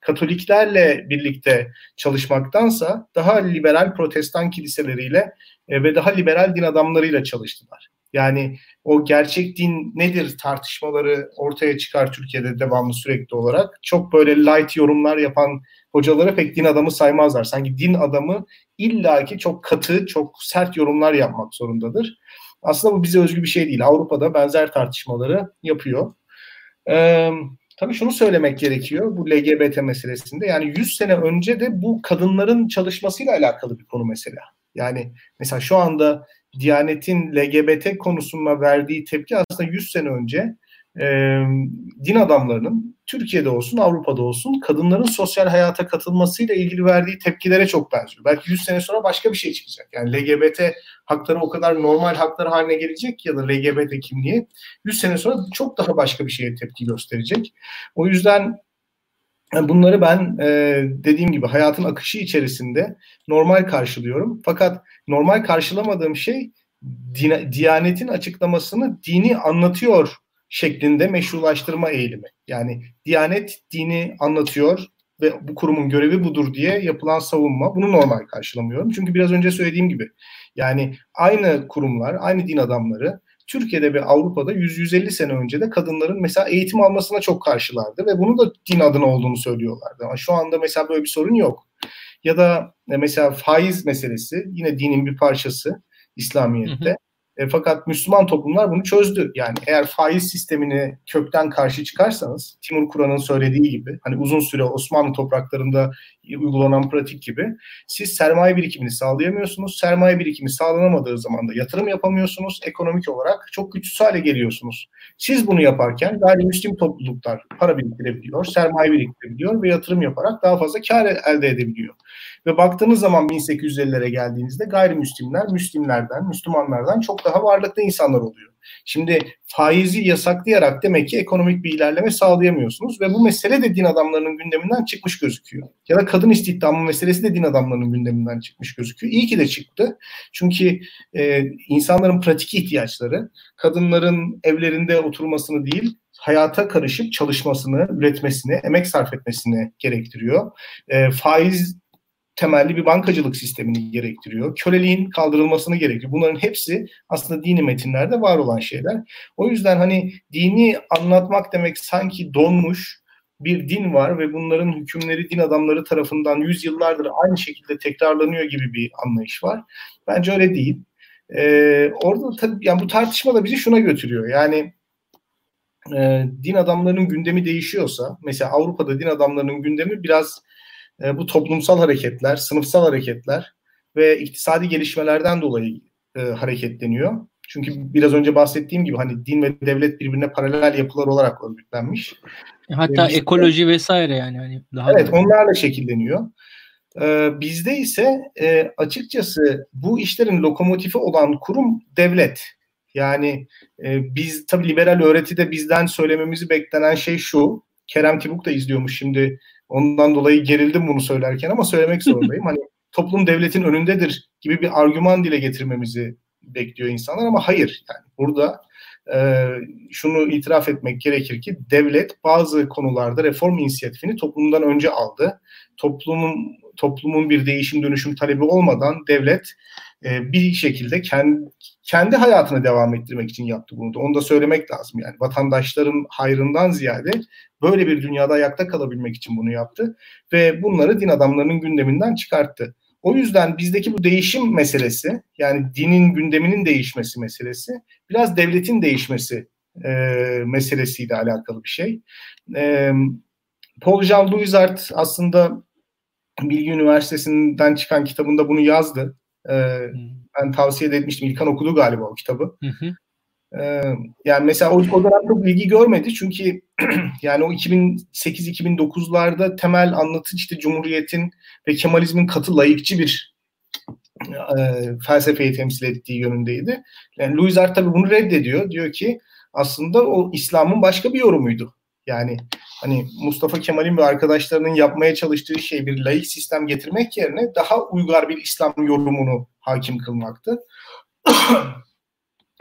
Katoliklerle birlikte çalışmaktansa daha liberal protestan kiliseleriyle e, ve daha liberal din adamlarıyla çalıştılar. Yani o gerçek din nedir tartışmaları ortaya çıkar Türkiye'de devamlı sürekli olarak. Çok böyle light yorumlar yapan hocalara pek din adamı saymazlar. Sanki din adamı illaki çok katı, çok sert yorumlar yapmak zorundadır. Aslında bu bize özgü bir şey değil. Avrupa'da benzer tartışmaları yapıyor. Ee, tabii şunu söylemek gerekiyor bu LGBT meselesinde. Yani 100 sene önce de bu kadınların çalışmasıyla alakalı bir konu mesela. Yani mesela şu anda Diyanet'in LGBT konusuna verdiği tepki aslında 100 sene önce e, din adamlarının Türkiye'de olsun Avrupa'da olsun kadınların sosyal hayata katılmasıyla ilgili verdiği tepkilere çok benziyor. Belki 100 sene sonra başka bir şey çıkacak. Yani LGBT hakları o kadar normal haklar haline gelecek ya da LGBT kimliği 100 sene sonra çok daha başka bir şeye tepki gösterecek. O yüzden bunları ben dediğim gibi hayatın akışı içerisinde normal karşılıyorum. Fakat normal karşılamadığım şey Diyanet'in açıklamasını dini anlatıyor şeklinde meşrulaştırma eğilimi. Yani Diyanet dini anlatıyor ve bu kurumun görevi budur diye yapılan savunma bunu normal karşılamıyorum. Çünkü biraz önce söylediğim gibi yani aynı kurumlar, aynı din adamları Türkiye'de ve Avrupa'da 100-150 sene önce de kadınların mesela eğitim almasına çok karşılardı ve bunu da din adına olduğunu söylüyorlardı. Ama şu anda mesela böyle bir sorun yok. Ya da mesela faiz meselesi yine dinin bir parçası İslamiyet'te. Hı hı. E, fakat Müslüman toplumlar bunu çözdü. Yani eğer faiz sistemini kökten karşı çıkarsanız Timur Kur'an'ın söylediği gibi hani uzun süre Osmanlı topraklarında uygulanan pratik gibi siz sermaye birikimini sağlayamıyorsunuz. Sermaye birikimi sağlanamadığı zaman da yatırım yapamıyorsunuz. Ekonomik olarak çok güçsüz hale geliyorsunuz. Siz bunu yaparken gayrimüslim topluluklar para biriktirebiliyor, sermaye biriktirebiliyor ve yatırım yaparak daha fazla kar elde edebiliyor. Ve baktığınız zaman 1850'lere geldiğinizde gayrimüslimler Müslimlerden, Müslümanlardan çok daha varlıklı insanlar oluyor. Şimdi faizi yasaklayarak demek ki ekonomik bir ilerleme sağlayamıyorsunuz ve bu mesele de din adamlarının gündeminden çıkmış gözüküyor. Ya da kadın istihdamı meselesi de din adamlarının gündeminden çıkmış gözüküyor. İyi ki de çıktı. Çünkü e, insanların pratik ihtiyaçları kadınların evlerinde oturmasını değil hayata karışıp çalışmasını, üretmesini, emek sarf etmesini gerektiriyor. E, faiz temelli bir bankacılık sistemini gerektiriyor. Köleliğin kaldırılmasını gerektiriyor. Bunların hepsi aslında dini metinlerde var olan şeyler. O yüzden hani dini anlatmak demek sanki donmuş bir din var ve bunların hükümleri din adamları tarafından yüzyıllardır aynı şekilde tekrarlanıyor gibi bir anlayış var. Bence öyle değil. Ee, orada tabii yani bu tartışma da bizi şuna götürüyor. Yani e, din adamlarının gündemi değişiyorsa, mesela Avrupa'da din adamlarının gündemi biraz e, bu toplumsal hareketler, sınıfsal hareketler ve iktisadi gelişmelerden dolayı e, hareketleniyor. Çünkü biraz önce bahsettiğim gibi hani din ve devlet birbirine paralel yapılar olarak örgütlenmiş. Hatta işte, ekoloji vesaire yani. Hani daha evet da... onlarla şekilleniyor. Ee, bizde ise e, açıkçası bu işlerin lokomotifi olan kurum devlet. Yani e, biz tabii liberal öğretide bizden söylememizi beklenen şey şu. Kerem Tibuk da izliyormuş şimdi. Ondan dolayı gerildim bunu söylerken ama söylemek zorundayım. hani toplum devletin önündedir gibi bir argüman dile getirmemizi bekliyor insanlar ama hayır. Yani burada e, şunu itiraf etmek gerekir ki devlet bazı konularda reform inisiyatifini toplumdan önce aldı. Toplumun toplumun bir değişim dönüşüm talebi olmadan devlet e, bir şekilde kendi, kendi hayatını devam ettirmek için yaptı bunu da. Onu da söylemek lazım yani. Vatandaşların hayrından ziyade böyle bir dünyada ayakta kalabilmek için bunu yaptı ve bunları din adamlarının gündeminden çıkarttı. O yüzden bizdeki bu değişim meselesi yani dinin gündeminin değişmesi meselesi biraz devletin değişmesi e, meselesiyle alakalı bir şey. E, Paul Jean Louisart aslında Bilgi Üniversitesi'nden çıkan kitabında bunu yazdı. E, ben tavsiye etmiştim. İlkan okudu galiba o kitabı. Hı hı. Ee, yani mesela o, o dönem çok ilgi görmedi çünkü yani o 2008-2009'larda temel anlatı işte Cumhuriyet'in ve Kemalizmin katı layıkçı bir e, felsefeyi temsil ettiği yönündeydi. Yani Louis Art tabii bunu reddediyor. Diyor ki aslında o İslam'ın başka bir yorumuydu. Yani hani Mustafa Kemal'in ve arkadaşlarının yapmaya çalıştığı şey bir layık sistem getirmek yerine daha uygar bir İslam yorumunu hakim kılmaktı.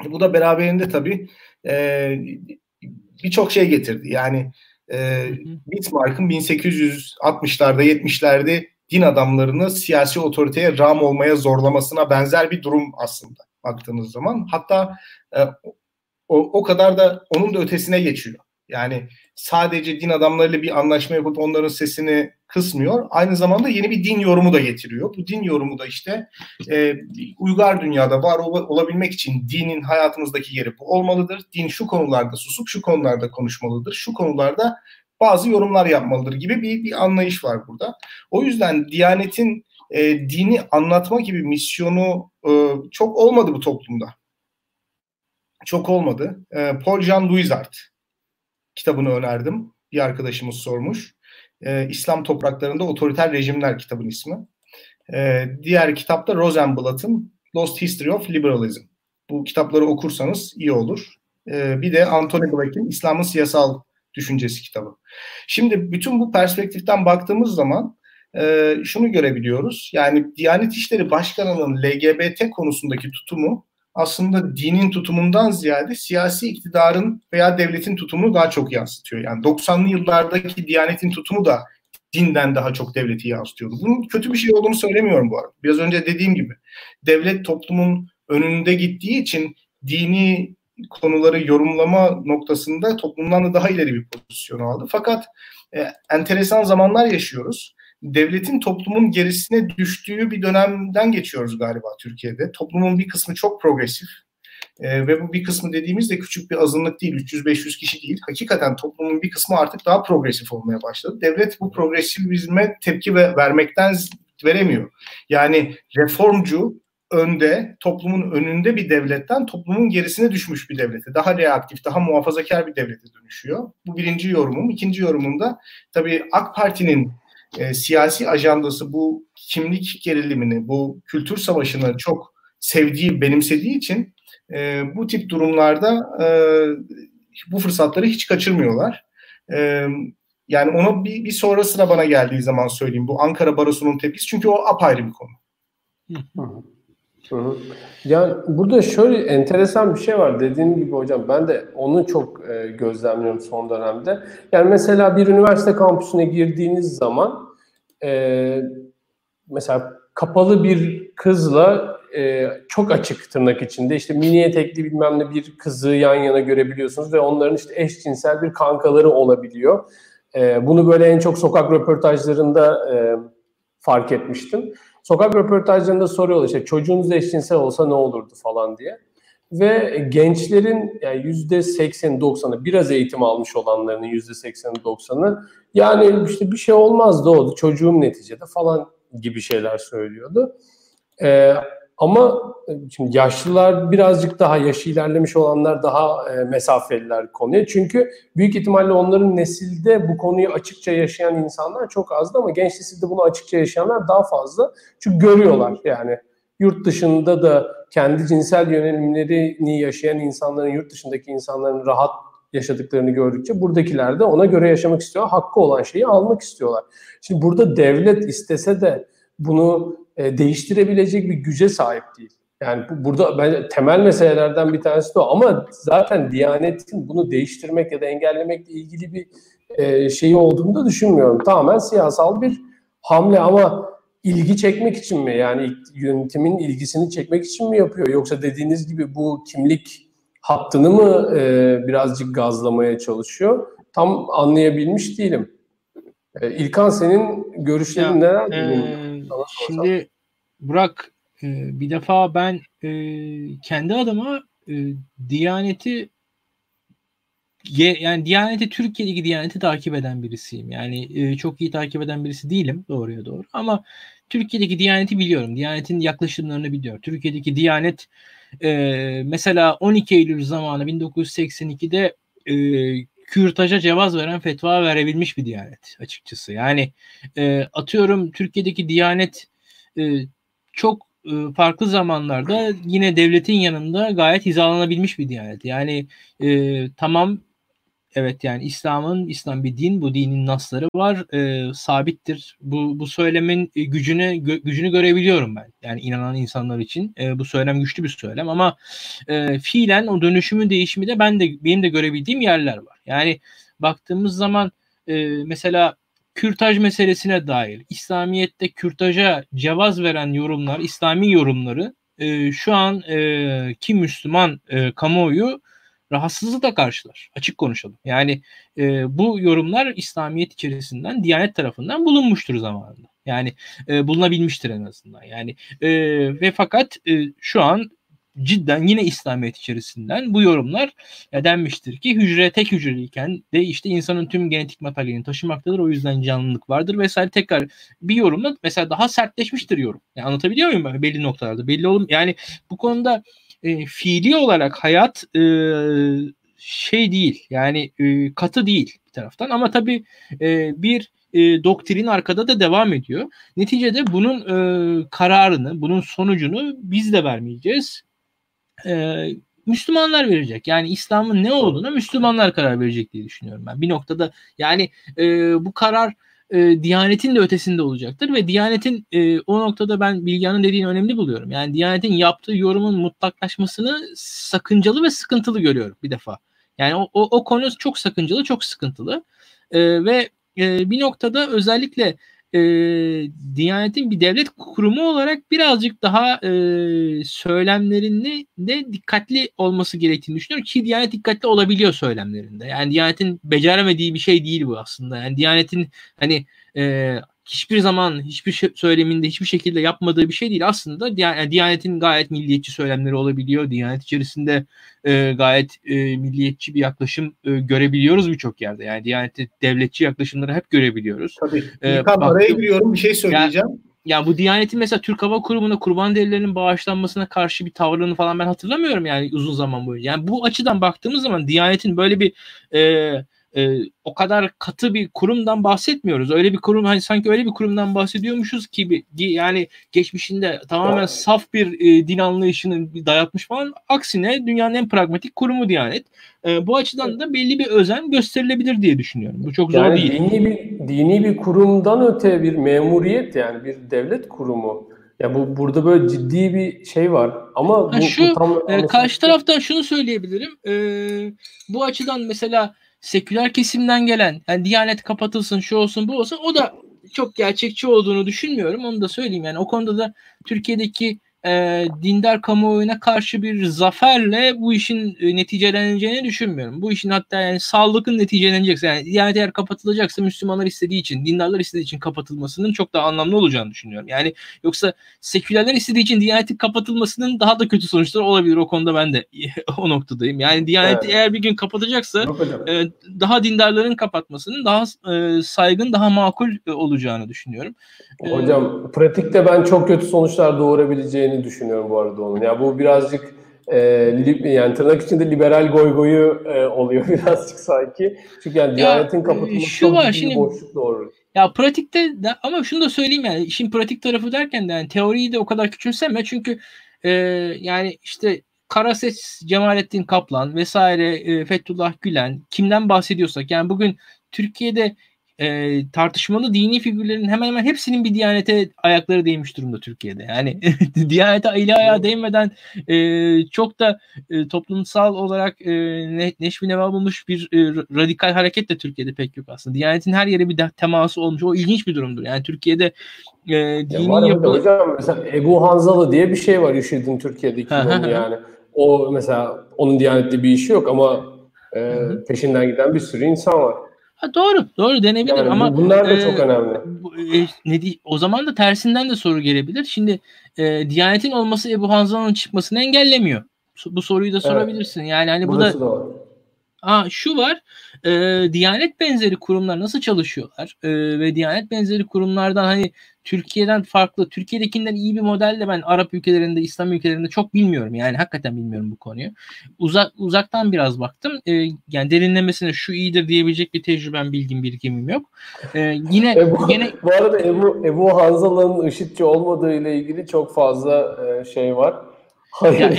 Bu da beraberinde tabii e, birçok şey getirdi. Yani e, Bismarck'ın 1860'larda 70'lerde din adamlarını siyasi otoriteye ram olmaya zorlamasına benzer bir durum aslında baktığınız zaman. Hatta e, o, o kadar da onun da ötesine geçiyor. Yani sadece din adamlarıyla bir anlaşma yapıp onların sesini kısmıyor. Aynı zamanda yeni bir din yorumu da getiriyor. Bu din yorumu da işte e, uygar dünyada var ol, olabilmek için dinin hayatımızdaki yeri bu olmalıdır. Din şu konularda susup şu konularda konuşmalıdır. Şu konularda bazı yorumlar yapmalıdır gibi bir, bir anlayış var burada. O yüzden Diyanet'in e, dini anlatma gibi misyonu e, çok olmadı bu toplumda. Çok olmadı. E, Paul Jean Louisart kitabını önerdim. Bir arkadaşımız sormuş. E, İslam topraklarında otoriter rejimler kitabın ismi. E, diğer kitap da Rosenblatt'ın Lost History of Liberalism. Bu kitapları okursanız iyi olur. E, bir de Anthony Black'in İslam'ın Siyasal Düşüncesi kitabı. Şimdi bütün bu perspektiften baktığımız zaman e, şunu görebiliyoruz. Yani Diyanet İşleri Başkanı'nın LGBT konusundaki tutumu aslında dinin tutumundan ziyade siyasi iktidarın veya devletin tutumunu daha çok yansıtıyor. Yani 90'lı yıllardaki Diyanet'in tutumu da dinden daha çok devleti yansıtıyordu. Bunun kötü bir şey olduğunu söylemiyorum bu arada. Biraz önce dediğim gibi devlet toplumun önünde gittiği için dini konuları yorumlama noktasında toplumdan da daha ileri bir pozisyon aldı. Fakat e, enteresan zamanlar yaşıyoruz devletin toplumun gerisine düştüğü bir dönemden geçiyoruz galiba Türkiye'de. Toplumun bir kısmı çok progresif e, ve bu bir kısmı dediğimizde küçük bir azınlık değil, 300-500 kişi değil. Hakikaten toplumun bir kısmı artık daha progresif olmaya başladı. Devlet bu progresivizme tepki ve vermekten veremiyor. Yani reformcu, önde, toplumun önünde bir devletten toplumun gerisine düşmüş bir devlete, daha reaktif, daha muhafazakar bir devlete dönüşüyor. Bu birinci yorumum. İkinci yorumumda tabii AK Parti'nin e, siyasi ajandası bu kimlik gerilimini, bu kültür savaşını çok sevdiği, benimsediği için e, bu tip durumlarda e, bu fırsatları hiç kaçırmıyorlar. E, yani onu bir, bir sonra bana geldiği zaman söyleyeyim. Bu Ankara Barosu'nun tepkisi. Çünkü o apayrı bir konu. Yani burada şöyle enteresan bir şey var dediğim gibi hocam ben de onu çok e, gözlemliyorum son dönemde. Yani mesela bir üniversite kampüsüne girdiğiniz zaman e, mesela kapalı bir kızla e, çok açık tırnak içinde işte mini etekli bilmem ne bir kızı yan yana görebiliyorsunuz ve onların işte eşcinsel bir kankaları olabiliyor. Bunu böyle en çok sokak röportajlarında fark etmiştim. Sokak röportajlarında soruyorlar işte çocuğunuz eşcinsel olsa ne olurdu falan diye. ve gençlerin yani yüzde 80 90'ı biraz eğitim almış olanların yüzde 80 90'ı yani işte bir şey olmaz da oldu çocuğum neticede falan gibi şeyler söylüyordu. Ee, ama e, şimdi yaşlılar birazcık daha yaşı ilerlemiş olanlar daha e, mesafeliler konuya. Çünkü büyük ihtimalle onların nesilde bu konuyu açıkça yaşayan insanlar çok azdı ama genç nesilde bunu açıkça yaşayanlar daha fazla. Çünkü görüyorlar yani yurt dışında da kendi cinsel yönelimlerini yaşayan insanların yurt dışındaki insanların rahat yaşadıklarını gördükçe buradakiler de ona göre yaşamak istiyor. Hakkı olan şeyi almak istiyorlar. Şimdi burada devlet istese de bunu e, değiştirebilecek bir güce sahip değil. Yani bu, burada bence temel meselelerden bir tanesi de o. Ama zaten Diyanet'in bunu değiştirmek ya da engellemekle ilgili bir e, şeyi olduğunu da düşünmüyorum. Tamamen siyasal bir hamle ama ilgi çekmek için mi? Yani yönetimin ilgisini çekmek için mi yapıyor? Yoksa dediğiniz gibi bu kimlik hattını mı e, birazcık gazlamaya çalışıyor? Tam anlayabilmiş değilim. E, İlkan senin görüşlerin ya, neler? E, şimdi Burak e, bir defa ben e, kendi adıma e, Diyaneti yani Diyaneti Türkiye'deki Diyaneti takip eden birisiyim. Yani e, çok iyi takip eden birisi değilim doğruya doğru ama Türkiye'deki Diyaneti biliyorum. Diyanetin yaklaşımlarını biliyorum. Türkiye'deki Diyanet e, mesela 12 Eylül zamanı 1982'de e, kürtaja cevaz veren fetva verebilmiş bir Diyanet açıkçası. Yani e, atıyorum Türkiye'deki Diyanet e, çok e, farklı zamanlarda yine devletin yanında gayet hizalanabilmiş bir diyanet. Yani e, tamam evet yani İslam'ın İslam bir din bu dinin nasları var. E, sabittir. Bu bu söylemin gücünü gö, gücünü görebiliyorum ben. Yani inanan insanlar için e, bu söylem güçlü bir söylem ama e, fiilen o dönüşümü değişimi de ben de benim de görebildiğim yerler var. Yani baktığımız zaman e, mesela kürtaj meselesine dair İslamiyet'te kürtaja cevaz veren yorumlar, İslami yorumları e, şu an e, kim Müslüman e, kamuoyu rahatsızlıkla karşılar. Açık konuşalım. Yani e, bu yorumlar İslamiyet içerisinden Diyanet tarafından bulunmuştur zamanında. Yani e, bulunabilmiştir en azından. Yani e, ve fakat e, şu an cidden yine İslamiyet içerisinden bu yorumlar denmiştir ki hücre tek hücreliyken de işte insanın tüm genetik materyalini taşımaktadır. O yüzden canlılık vardır vesaire tekrar bir yorumla mesela daha sertleşmiştir yorum. Yani anlatabiliyor muyum ben belli noktalarda? Belli olum yani bu konuda e, fiili olarak hayat e, şey değil yani e, katı değil bir taraftan ama tabii e, bir e, doktrin arkada da devam ediyor. Neticede bunun e, kararını, bunun sonucunu biz de vermeyeceğiz e, Müslümanlar verecek. Yani İslam'ın ne olduğuna Müslümanlar karar verecek diye düşünüyorum ben. Bir noktada yani e, bu karar e, Diyanetin de ötesinde olacaktır ve Diyanetin e, o noktada ben Bilgehan'ın dediğini önemli buluyorum. Yani Diyanetin yaptığı yorumun mutlaklaşmasını sakıncalı ve sıkıntılı görüyorum bir defa. Yani o, o, o konu çok sakıncalı, çok sıkıntılı. E, ve e, bir noktada özellikle e, Diyanet'in bir devlet kurumu olarak birazcık daha e, söylemlerinde de dikkatli olması gerektiğini düşünüyorum ki Diyanet dikkatli olabiliyor söylemlerinde. Yani Diyanet'in beceremediği bir şey değil bu aslında. Yani Diyanet'in hani e, hiçbir zaman hiçbir şey, söyleminde hiçbir şekilde yapmadığı bir şey değil. Aslında Diyanet'in gayet milliyetçi söylemleri olabiliyor. Diyanet içerisinde e, gayet e, milliyetçi bir yaklaşım e, görebiliyoruz birçok yerde. Yani Diyanet'te devletçi yaklaşımları hep görebiliyoruz. Tabii. Ee, İlkan araya giriyorum bir şey söyleyeceğim. Yani, yani bu Diyanet'in mesela Türk Hava Kurumu'na kurban derilerinin bağışlanmasına karşı bir tavrını falan ben hatırlamıyorum yani uzun zaman boyunca. Yani bu açıdan baktığımız zaman Diyanet'in böyle bir e, e, o kadar katı bir kurumdan bahsetmiyoruz. Öyle bir kurum hani sanki öyle bir kurumdan bahsediyormuşuz ki yani geçmişinde tamamen saf bir e, din anlayışını dayatmış falan. Aksine dünyanın en pragmatik kurumu Diyanet. E, bu açıdan da belli bir özen gösterilebilir diye düşünüyorum. Bu çok zor yani değil. Dini bir, dini bir kurumdan öte bir memuriyet yani bir devlet kurumu. Ya bu burada böyle ciddi bir şey var ama bu, şu, bu tam e, karşı taraftan şunu söyleyebilirim. E, bu açıdan mesela seküler kesimden gelen yani Diyanet kapatılsın şu olsun bu olsun o da çok gerçekçi olduğunu düşünmüyorum. Onu da söyleyeyim yani o konuda da Türkiye'deki e, dindar kamuoyuna karşı bir zaferle bu işin e, neticeleneceğini düşünmüyorum. Bu işin hatta yani sağlıkın neticelenecekse yani Diyanet eğer kapatılacaksa Müslümanlar istediği için, dindarlar istediği için kapatılmasının çok daha anlamlı olacağını düşünüyorum. Yani yoksa sekülerler istediği için Diyanet'in kapatılmasının daha da kötü sonuçları olabilir. O konuda ben de o noktadayım. Yani Diyanet evet. eğer bir gün kapatacaksa e, daha dindarların kapatmasının daha e, saygın, daha makul e, olacağını düşünüyorum. Hocam ee, pratikte ben çok kötü sonuçlar doğurabileceğini düşünüyorum bu arada onun. Ya yani bu birazcık e, li, yani tırnak içinde liberal goygoyu e, oluyor birazcık sanki. Çünkü yani Diyanet'in kapatılması şu çok var, şimdi, boşluk doğurur. Ya pratikte de, ama şunu da söyleyeyim yani işin pratik tarafı derken de yani teoriyi de o kadar küçümseme çünkü e, yani işte Karases, Cemalettin Kaplan vesaire e, Fethullah Gülen kimden bahsediyorsak yani bugün Türkiye'de e, tartışmalı dini figürlerin hemen hemen hepsinin bir diyanete ayakları değmiş durumda Türkiye'de. Yani diyanete eli ayağı değmeden e, çok da e, toplumsal olarak e, ne, neşvi neva bulmuş bir e, radikal hareket de Türkiye'de pek yok aslında. Diyanetin her yere bir de teması olmuş. O ilginç bir durumdur. Yani Türkiye'de e, dini ya yapı... Hocam mesela Ebu Hanzalı diye bir şey var IŞİD'in Türkiye'deki yani. O mesela onun diyanette bir işi yok ama e, peşinden giden bir sürü insan var. Ha, doğru, doğru denebilir yani ama bunlar da e, çok önemli. E, ne o zaman da tersinden de soru gelebilir. Şimdi e, Diyanet'in olması Ebu Hanzal'ın çıkmasını engellemiyor. Bu soruyu da sorabilirsin. Evet. Yani hani bu da doğru. Aa, şu var, e, Diyanet benzeri kurumlar nasıl çalışıyorlar e, ve Diyanet benzeri kurumlardan hani Türkiye'den farklı, Türkiye'dekinden iyi bir modelle ben Arap ülkelerinde, İslam ülkelerinde çok bilmiyorum. Yani hakikaten bilmiyorum bu konuyu. Uzak uzaktan biraz baktım. E, yani derinlemesine şu iyidir diyebilecek bir tecrübem, bilgim, birikimim yok. E, yine Ebu, yine bu arada Ebu, Ebu Hanzal'ın IŞİD'ci olmadığı ile ilgili çok fazla e, şey var. Hayır, ya,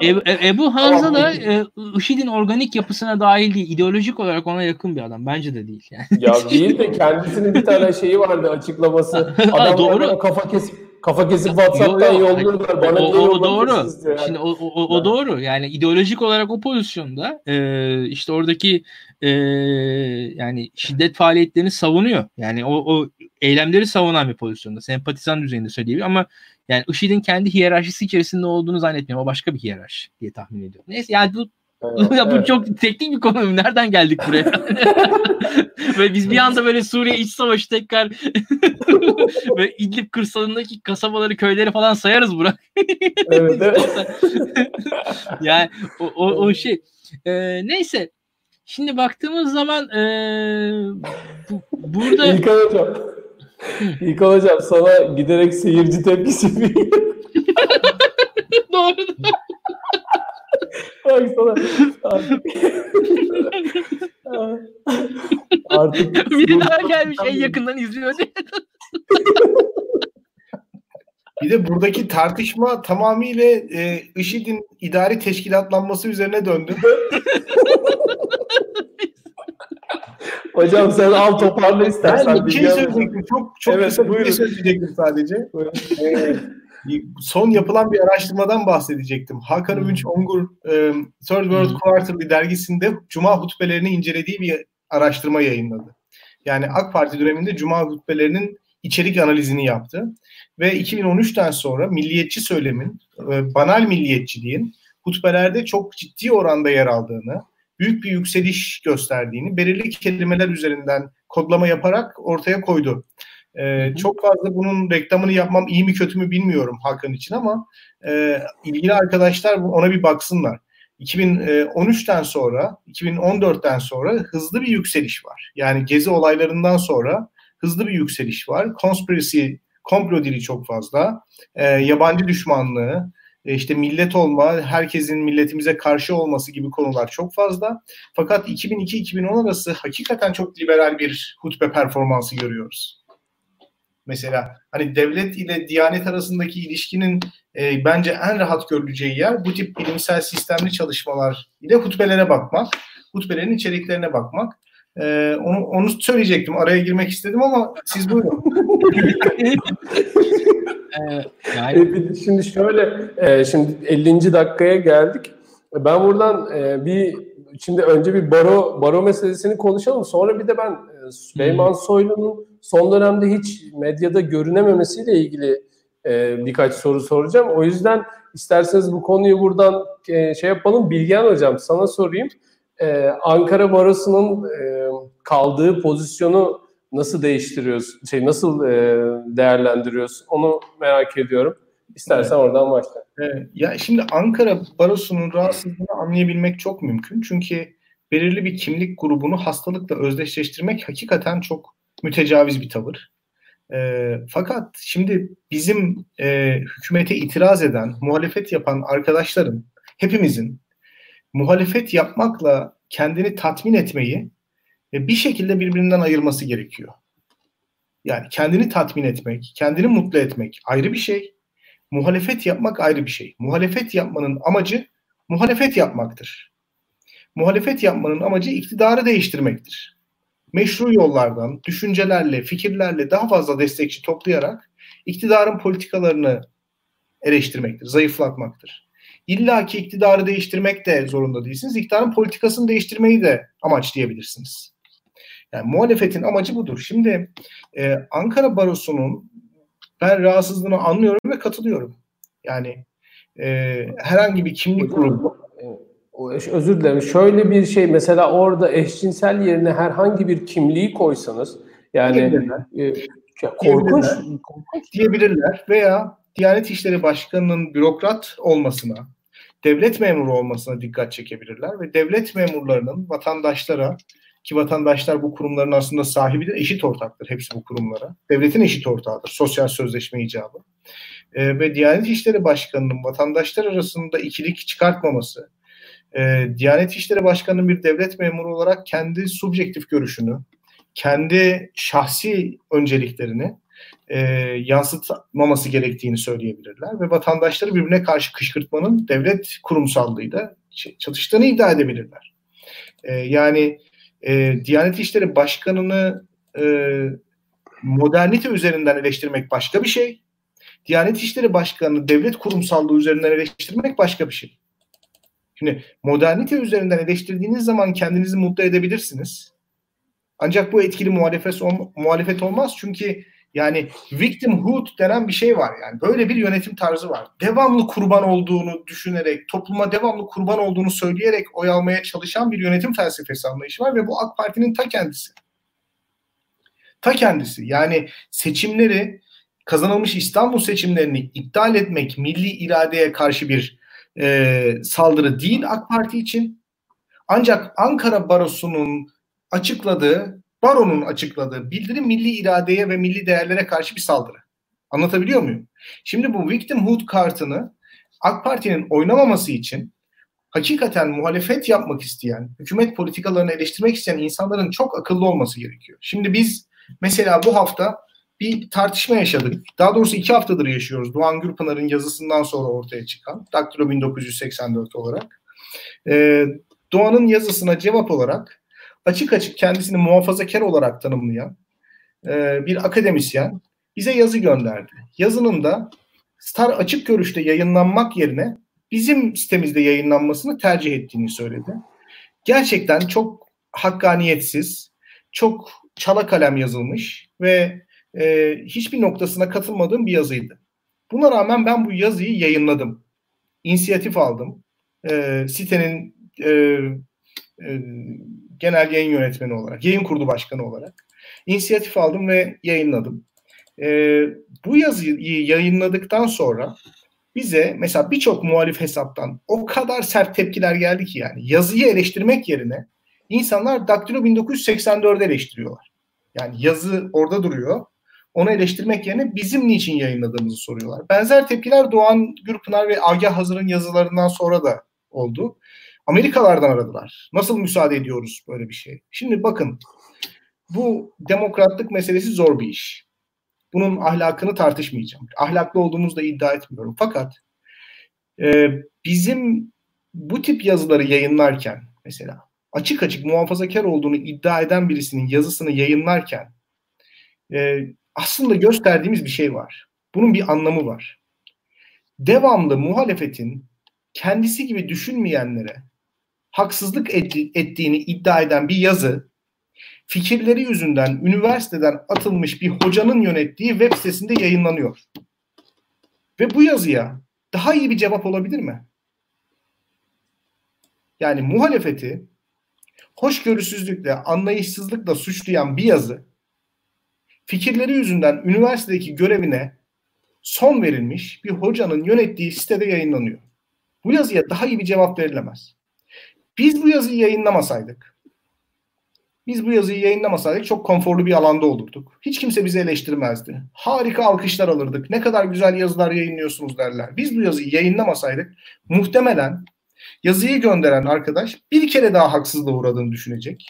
e, e, e, Ebu Hanza da e, IŞİD'in organik yapısına dahil değil. ideolojik olarak ona yakın bir adam. Bence de değil. Yani. Ya değil de kendisinin bir tane şeyi vardı açıklaması. Adam doğru. kafa kesip kafa kesip WhatsApp'tan yolluyorlar. Bana o, o, o doğru. Yani. Şimdi o, o, o doğru. Yani ideolojik olarak o pozisyonda e, işte oradaki e, yani şiddet faaliyetlerini savunuyor. Yani o, o eylemleri savunan bir pozisyonda. Sempatizan düzeyinde söyleyebilir ama yani IŞİD'in kendi hiyerarşisi içerisinde olduğunu zannetmiyorum. O başka bir hiyerarşi diye tahmin ediyorum. Neyse yani bu ya bu evet. çok teknik bir konu. Nereden geldik buraya? ve biz bir anda böyle Suriye iç savaşı tekrar ve İdlib kırsalındaki kasabaları, köyleri falan sayarız Burak. evet, evet. yani o, o, o şey. Ee, neyse. Şimdi baktığımız zaman e, bu, burada İlkan Hocam İlkan Hocam sana giderek seyirci tepkisi veriyor. Doğru. Bak sana artık, artık biri daha gelmiş en yakından izliyor diye. Bir de buradaki tartışma tamamıyla e, IŞİD'in idari teşkilatlanması üzerine döndü. Hocam sen al toparla istersen. Ben bir şey söyleyecektim. Çok çok evet, kısa bir şey söyleyecektim sadece. Ee, son yapılan bir araştırmadan bahsedecektim. Hakan hmm. Övünç Ongur e, Third World hmm. Quarterly dergisinde Cuma hutbelerini incelediği bir araştırma yayınladı. Yani AK Parti döneminde Cuma hutbelerinin içerik analizini yaptı. Ve 2013'ten sonra milliyetçi söylemin, e, banal milliyetçiliğin hutbelerde çok ciddi oranda yer aldığını, büyük bir yükseliş gösterdiğini belirli kelimeler üzerinden kodlama yaparak ortaya koydu. Ee, çok fazla bunun reklamını yapmam iyi mi kötü mü bilmiyorum Hakan için ama e, ilgili arkadaşlar ona bir baksınlar. 2013'ten sonra, 2014'ten sonra hızlı bir yükseliş var. Yani gezi olaylarından sonra hızlı bir yükseliş var. Conspiracy, komplo dili çok fazla. E, yabancı düşmanlığı, e, işte millet olma, herkesin milletimize karşı olması gibi konular çok fazla. Fakat 2002-2010 arası hakikaten çok liberal bir hutbe performansı görüyoruz. Mesela hani devlet ile diyanet arasındaki ilişkinin e, bence en rahat görüleceği yer bu tip bilimsel sistemli çalışmalar ile hutbelere bakmak, hutbelerin içeriklerine bakmak. E, onu, onu söyleyecektim. Araya girmek istedim ama siz buyurun. Ee, yani... E, şimdi şöyle, e, şimdi 50. dakikaya geldik. Ben buradan e, bir şimdi önce bir baro baro meselesini konuşalım. Sonra bir de ben Süleyman hmm. Soylu'nun son dönemde hiç medyada görünememesiyle ilgili birkaç soru soracağım. O yüzden isterseniz bu konuyu buradan şey yapalım. Bilgen Hocam sana sorayım. E, Ankara Barosu'nun e, kaldığı pozisyonu nasıl değiştiriyoruz? Şey nasıl e, değerlendiriyorsun? Onu merak ediyorum. İstersen evet. oradan başla. Evet. Ya şimdi Ankara Barosu'nun rahatsızlığını anlayabilmek çok mümkün. Çünkü belirli bir kimlik grubunu hastalıkla özdeşleştirmek hakikaten çok mütecaviz bir tavır. E, fakat şimdi bizim e, hükümete itiraz eden, muhalefet yapan arkadaşların, hepimizin muhalefet yapmakla kendini tatmin etmeyi e, bir şekilde birbirinden ayırması gerekiyor. Yani kendini tatmin etmek, kendini mutlu etmek ayrı bir şey. Muhalefet yapmak ayrı bir şey. Muhalefet yapmanın amacı muhalefet yapmaktır. Muhalefet yapmanın amacı iktidarı değiştirmektir. Meşru yollardan, düşüncelerle, fikirlerle daha fazla destekçi toplayarak iktidarın politikalarını eleştirmektir, zayıflatmaktır. İlla ki iktidarı değiştirmek de zorunda değilsiniz. İktidarın politikasını değiştirmeyi de amaçlayabilirsiniz. Yani muhalefetin amacı budur. Şimdi e, Ankara Barosu'nun ben rahatsızlığını anlıyorum ve katılıyorum. Yani e, herhangi bir kimlik grubu özür dilerim. Şöyle bir şey mesela orada eşcinsel yerine herhangi bir kimliği koysanız yani e, korkunç, korkunç diyebilirler veya Diyanet İşleri Başkanı'nın bürokrat olmasına, devlet memuru olmasına dikkat çekebilirler ve devlet memurlarının vatandaşlara ki vatandaşlar bu kurumların aslında sahibidir, eşit ortaktır hepsi bu kurumlara. Devletin eşit ortağıdır, sosyal sözleşme icabı. Ee, ve Diyanet İşleri Başkanı'nın vatandaşlar arasında ikilik çıkartmaması, e, Diyanet İşleri Başkanı'nın bir devlet memuru olarak kendi subjektif görüşünü, kendi şahsi önceliklerini e, yansıtmaması gerektiğini söyleyebilirler ve vatandaşları birbirine karşı kışkırtmanın devlet kurumsallığıyla çatıştığını iddia edebilirler. E, yani e, Diyanet İşleri Başkanı'nı e, modernite üzerinden eleştirmek başka bir şey. Diyanet İşleri Başkanı devlet kurumsallığı üzerinden eleştirmek başka bir şey. Şimdi modernite üzerinden eleştirdiğiniz zaman kendinizi mutlu edebilirsiniz. Ancak bu etkili muhalefet, muhalefet olmaz çünkü yani victimhood denen bir şey var yani. Böyle bir yönetim tarzı var. Devamlı kurban olduğunu düşünerek, topluma devamlı kurban olduğunu söyleyerek oy almaya çalışan bir yönetim felsefesi anlayışı var ve bu AK Parti'nin ta kendisi. Ta kendisi. Yani seçimleri kazanılmış İstanbul seçimlerini iptal etmek milli iradeye karşı bir e, saldırı değil AK Parti için. Ancak Ankara Barosu'nun açıkladığı, baronun açıkladığı bildirim milli iradeye ve milli değerlere karşı bir saldırı. Anlatabiliyor muyum? Şimdi bu victimhood kartını AK Parti'nin oynamaması için hakikaten muhalefet yapmak isteyen, hükümet politikalarını eleştirmek isteyen insanların çok akıllı olması gerekiyor. Şimdi biz mesela bu hafta bir tartışma yaşadık. Daha doğrusu iki haftadır yaşıyoruz. Doğan Gürpınar'ın yazısından sonra ortaya çıkan Daktilo 1984 olarak. Ee, Doğan'ın yazısına cevap olarak açık açık kendisini muhafazakar olarak tanımlayan e, bir akademisyen bize yazı gönderdi. Yazının da Star açık görüşte yayınlanmak yerine bizim sitemizde yayınlanmasını tercih ettiğini söyledi. Gerçekten çok hakkaniyetsiz, çok çala kalem yazılmış ve e, hiçbir noktasına katılmadığım bir yazıydı. Buna rağmen ben bu yazıyı yayınladım. İnisiyatif aldım. E, sitenin e, e, genel yayın yönetmeni olarak, yayın kurdu başkanı olarak inisiyatif aldım ve yayınladım. E, bu yazıyı yayınladıktan sonra bize mesela birçok muhalif hesaptan o kadar sert tepkiler geldi ki yani yazıyı eleştirmek yerine insanlar Daktilo 1984'ü eleştiriyorlar. Yani yazı orada duruyor onu eleştirmek yerine bizim niçin yayınladığımızı soruyorlar. Benzer tepkiler Doğan Gürpınar ve Agah Hazır'ın yazılarından sonra da oldu. Amerikalardan aradılar. Nasıl müsaade ediyoruz böyle bir şey? Şimdi bakın bu demokratlık meselesi zor bir iş. Bunun ahlakını tartışmayacağım. Ahlaklı olduğumuzu da iddia etmiyorum. Fakat e, bizim bu tip yazıları yayınlarken mesela açık açık muhafazakar olduğunu iddia eden birisinin yazısını yayınlarken e, aslında gösterdiğimiz bir şey var. Bunun bir anlamı var. Devamlı muhalefetin kendisi gibi düşünmeyenlere haksızlık ettiğini iddia eden bir yazı fikirleri yüzünden üniversiteden atılmış bir hocanın yönettiği web sitesinde yayınlanıyor. Ve bu yazıya daha iyi bir cevap olabilir mi? Yani muhalefeti hoşgörüsüzlükle, anlayışsızlıkla suçlayan bir yazı fikirleri yüzünden üniversitedeki görevine son verilmiş bir hocanın yönettiği sitede yayınlanıyor. Bu yazıya daha iyi bir cevap verilemez. Biz bu yazıyı yayınlamasaydık, biz bu yazıyı yayınlamasaydık çok konforlu bir alanda olurduk. Hiç kimse bizi eleştirmezdi. Harika alkışlar alırdık. Ne kadar güzel yazılar yayınlıyorsunuz derler. Biz bu yazıyı yayınlamasaydık muhtemelen yazıyı gönderen arkadaş bir kere daha haksızlığa uğradığını düşünecek.